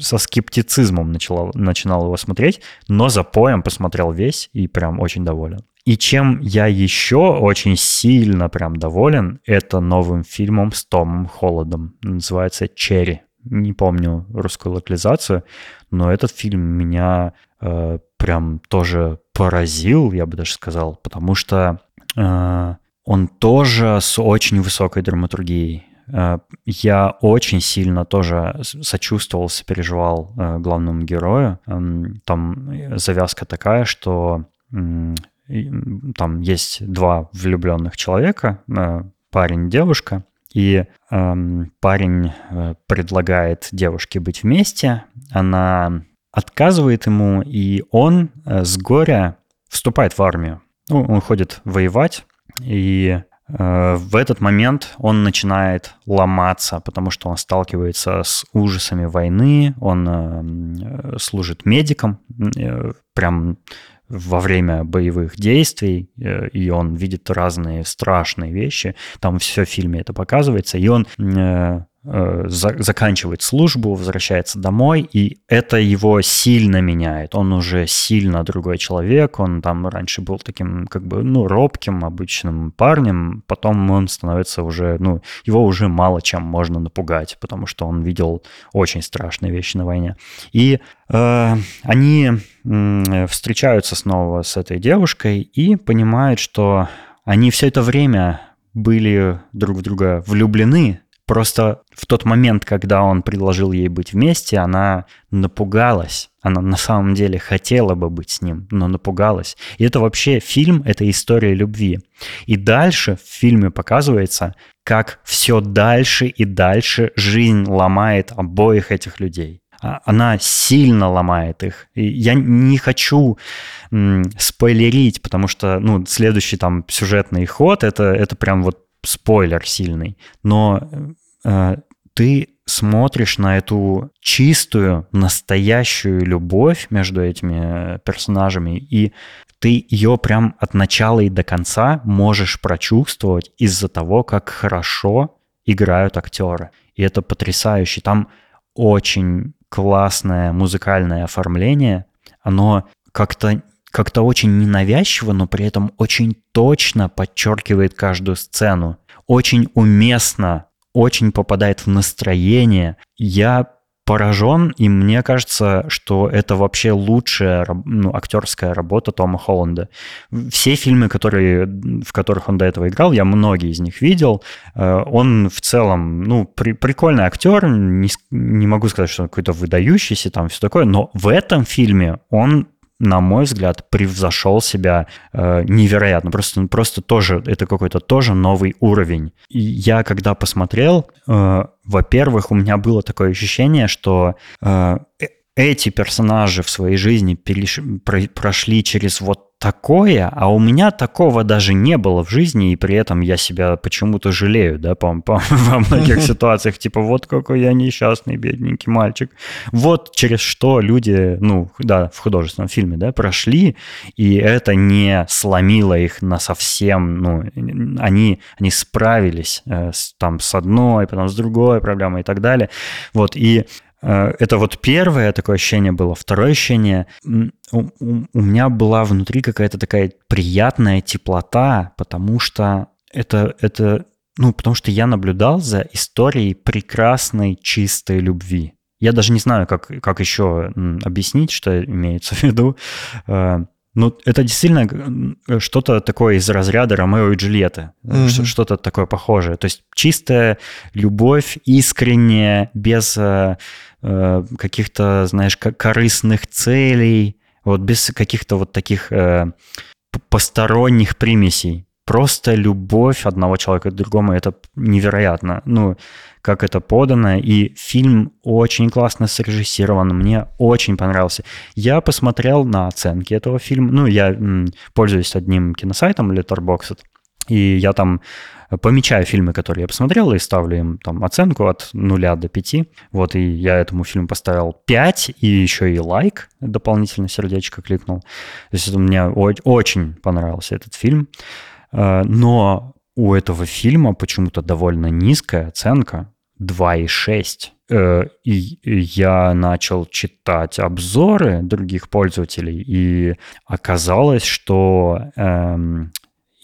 со скептицизмом начала, начинал его смотреть, но за поем посмотрел весь и прям очень доволен. И чем я еще очень сильно прям доволен, это новым фильмом с Томом Холодом. Называется «Черри». Не помню русскую локализацию, но этот фильм меня э, прям тоже поразил, я бы даже сказал, потому что э, он тоже с очень высокой драматургией. Э, я очень сильно тоже сочувствовал, сопереживал э, главному герою. Эм, там завязка такая, что там есть два влюбленных человека, э, парень девушка, и эм, парень предлагает девушке быть вместе, она отказывает ему, и он с горя вступает в армию. Ну, он ходит воевать, и Э, в этот момент он начинает ломаться, потому что он сталкивается с ужасами войны, он э, служит медиком, э, прям во время боевых действий, и он видит разные страшные вещи. Там все в фильме это показывается. И он Э, заканчивает службу, возвращается домой, и это его сильно меняет. Он уже сильно другой человек, он там раньше был таким, как бы, ну, робким, обычным парнем, потом он становится уже, ну, его уже мало чем можно напугать, потому что он видел очень страшные вещи на войне. И э, они э, встречаются снова с этой девушкой и понимают, что они все это время были друг в друга влюблены, Просто в тот момент, когда он предложил ей быть вместе, она напугалась. Она на самом деле хотела бы быть с ним, но напугалась. И это вообще фильм, это история любви. И дальше в фильме показывается, как все дальше и дальше жизнь ломает обоих этих людей. А, она сильно ломает их. И я не хочу м, спойлерить, потому что ну, следующий там сюжетный ход это, это прям вот спойлер сильный, но э, ты смотришь на эту чистую, настоящую любовь между этими э, персонажами, и ты ее прям от начала и до конца можешь прочувствовать из-за того, как хорошо играют актеры. И это потрясающе. Там очень классное музыкальное оформление. Оно как-то как-то очень ненавязчиво, но при этом очень точно подчеркивает каждую сцену. Очень уместно, очень попадает в настроение. Я поражен, и мне кажется, что это вообще лучшая ну, актерская работа Тома Холланда. Все фильмы, которые, в которых он до этого играл, я многие из них видел. Э, он в целом, ну, при, прикольный актер, не, не могу сказать, что он какой-то выдающийся, там все такое, но в этом фильме он на мой взгляд, превзошел себя э, невероятно. Просто, просто тоже, это какой-то тоже новый уровень. И я когда посмотрел, э, во-первых, у меня было такое ощущение, что э, э эти персонажи в своей жизни переш... прошли через вот такое, а у меня такого даже не было в жизни, и при этом я себя почему-то жалею, да, по, по, во многих ситуациях, типа, вот какой я несчастный, бедненький мальчик. Вот через что люди, ну, да, в художественном фильме, да, прошли, и это не сломило их на совсем, ну, они, они справились э, с, там с одной, потом с другой проблемой и так далее. Вот, и это вот первое такое ощущение было. Второе ощущение, у, у меня была внутри какая-то такая приятная теплота, потому что это, это, ну, потому что я наблюдал за историей прекрасной, чистой любви. Я даже не знаю, как, как еще объяснить, что имеется в виду. Э, ну, это действительно что-то такое из разряда Ромео и Джульетты. Mm-hmm. Что-то такое похожее. То есть чистая любовь, искренняя, без э, каких-то, знаешь, корыстных целей, вот без каких-то вот таких э, посторонних примесей. Просто любовь одного человека к другому, это невероятно. Ну, как это подано, и фильм очень классно срежиссирован, мне очень понравился. Я посмотрел на оценки этого фильма, ну, я м, пользуюсь одним киносайтом Letterboxd, и я там помечаю фильмы, которые я посмотрел, и ставлю им там оценку от 0 до 5. Вот, и я этому фильму поставил 5, и еще и лайк, дополнительно сердечко кликнул. То есть это мне очень понравился этот фильм. Э, но у этого фильма почему-то довольно низкая оценка. 2,6. Э, и я начал читать обзоры других пользователей, и оказалось, что эм,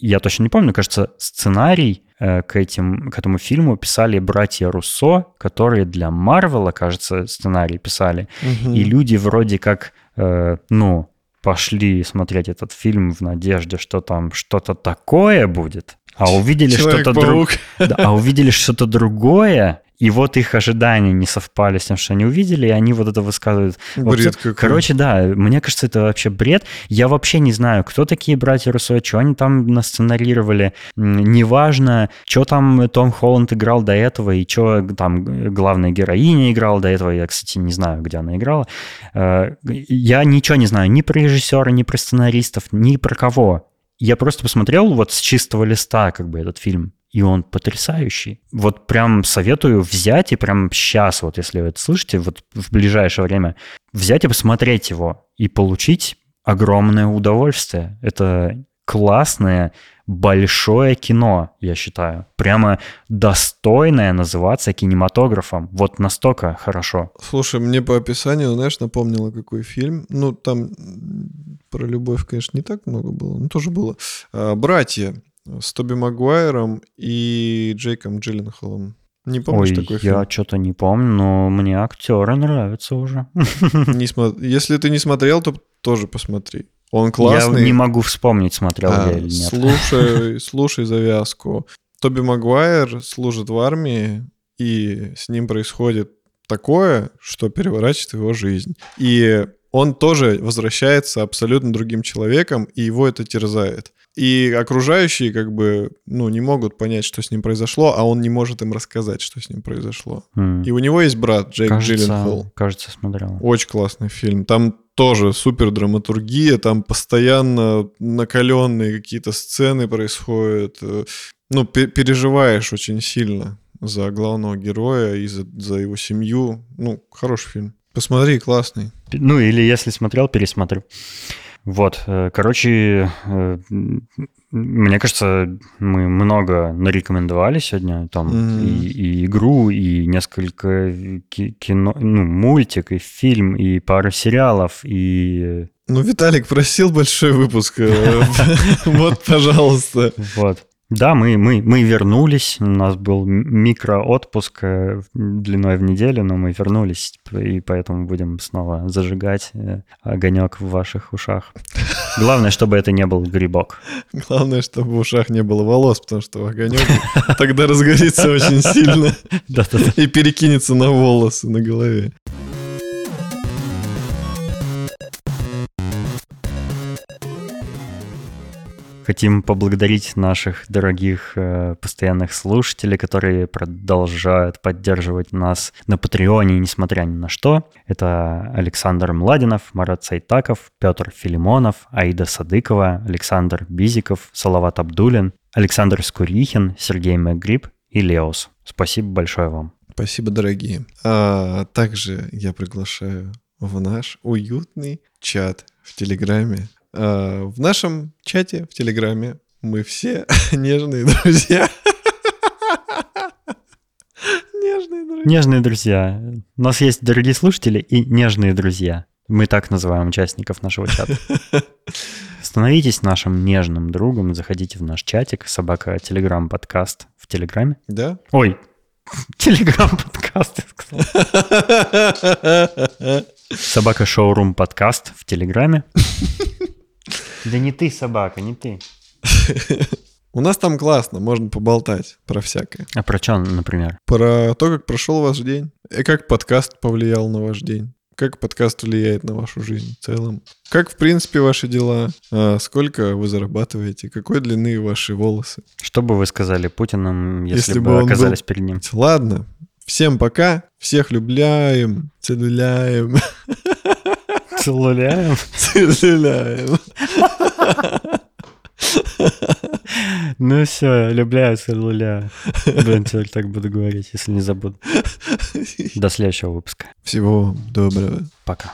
я точно не помню, кажется, сценарий э, к, этим, к этому фильму писали братья Руссо, которые для Марвела, кажется, сценарий писали. Угу. И люди вроде как, э, ну, пошли смотреть этот фильм в надежде, что там что-то такое будет, а увидели что-то другое. Да, а увидели что-то другое, и вот их ожидания не совпали с тем, что они увидели, и они вот это высказывают. Бред вот. Короче, да, мне кажется, это вообще бред. Я вообще не знаю, кто такие братья Руссо, что они там насценарировали. Неважно, что там Том Холланд играл до этого, и что там главная героиня играла до этого. Я, кстати, не знаю, где она играла. Э, я ничего не знаю ни про режиссера, ни про сценаристов, ни про кого. Я просто посмотрел вот с чистого листа как бы этот фильм и он потрясающий. Вот прям советую взять и прям сейчас, вот если вы это слышите, вот в ближайшее время, взять и посмотреть его и получить огромное удовольствие. Это классное, большое кино, я считаю. Прямо достойное называться кинематографом. Вот настолько хорошо. Слушай, мне по описанию, знаешь, напомнило, какой фильм. Ну, там про любовь, конечно, не так много было, но тоже было. А, «Братья» с Тоби Магуайром и Джейком Джилленхолом. Не помнишь Ой, такой фильм? я что-то не помню, но мне актеры нравятся уже. Не смо... Если ты не смотрел, то тоже посмотри. Он классный. Я не могу вспомнить, смотрел а, я или нет. Слушай, слушай завязку. Тоби Магуайр служит в армии, и с ним происходит такое, что переворачивает его жизнь. И он тоже возвращается абсолютно другим человеком, и его это терзает. И окружающие как бы, ну, не могут понять, что с ним произошло, а он не может им рассказать, что с ним произошло. Mm. И у него есть брат Джейк кажется, Джилленхол. Кажется, смотрел. Очень классный фильм. Там тоже супер драматургия, там постоянно накаленные какие-то сцены происходят. Э, ну, переживаешь очень сильно за главного героя и за, за его семью. Ну, хороший фильм. Посмотри, классный. Ну, или если смотрел, пересмотрю. Вот, э, короче, э, мне кажется, мы много нарекомендовали сегодня, там mm-hmm. и, и игру, и несколько кино, ну, мультик, и фильм, и пару сериалов, и... Ну, Виталик просил большой выпуск. Э, вот, пожалуйста. Вот. Да, мы, мы, мы вернулись, у нас был микроотпуск э, длиной в неделю, но мы вернулись, и поэтому будем снова зажигать э, огонек в ваших ушах. Главное, чтобы это не был грибок. Главное, чтобы в ушах не было волос, потому что огонек тогда разгорится очень сильно и перекинется на волосы на голове. Хотим поблагодарить наших дорогих э, постоянных слушателей, которые продолжают поддерживать нас на Патреоне, несмотря ни на что. Это Александр Младинов, Марат Сайтаков, Петр Филимонов, Аида Садыкова, Александр Бизиков, Салават Абдулин, Александр Скурихин, Сергей Мэгриб и Леос. Спасибо большое вам. Спасибо, дорогие. А также я приглашаю в наш уютный чат в Телеграме. А, в нашем чате в Телеграме мы все нежные друзья. Нежные друзья. Нежные друзья. У нас есть дорогие слушатели и нежные друзья. Мы так называем участников нашего чата. Становитесь нашим нежным другом, заходите в наш чатик, собака Телеграм подкаст в Телеграме. Да? Ой, Телеграм подкаст. Собака Шоурум подкаст в Телеграме. Да не ты собака, не ты. У нас там классно, можно поболтать про всякое. А про что, например? Про то, как прошел ваш день. И как подкаст повлиял на ваш день. Как подкаст влияет на вашу жизнь в целом? Как, в принципе, ваши дела? А сколько вы зарабатываете? Какой длины ваши волосы? Что бы вы сказали Путину, если, если бы, оказались был... перед ним? Ладно. Всем пока. Всех любляем. Целуляем. Целуляем? Целуляем. Ну все, любляю, целуляю. Блин, теперь так буду говорить, если не забуду. До следующего выпуска. Всего доброго. Пока.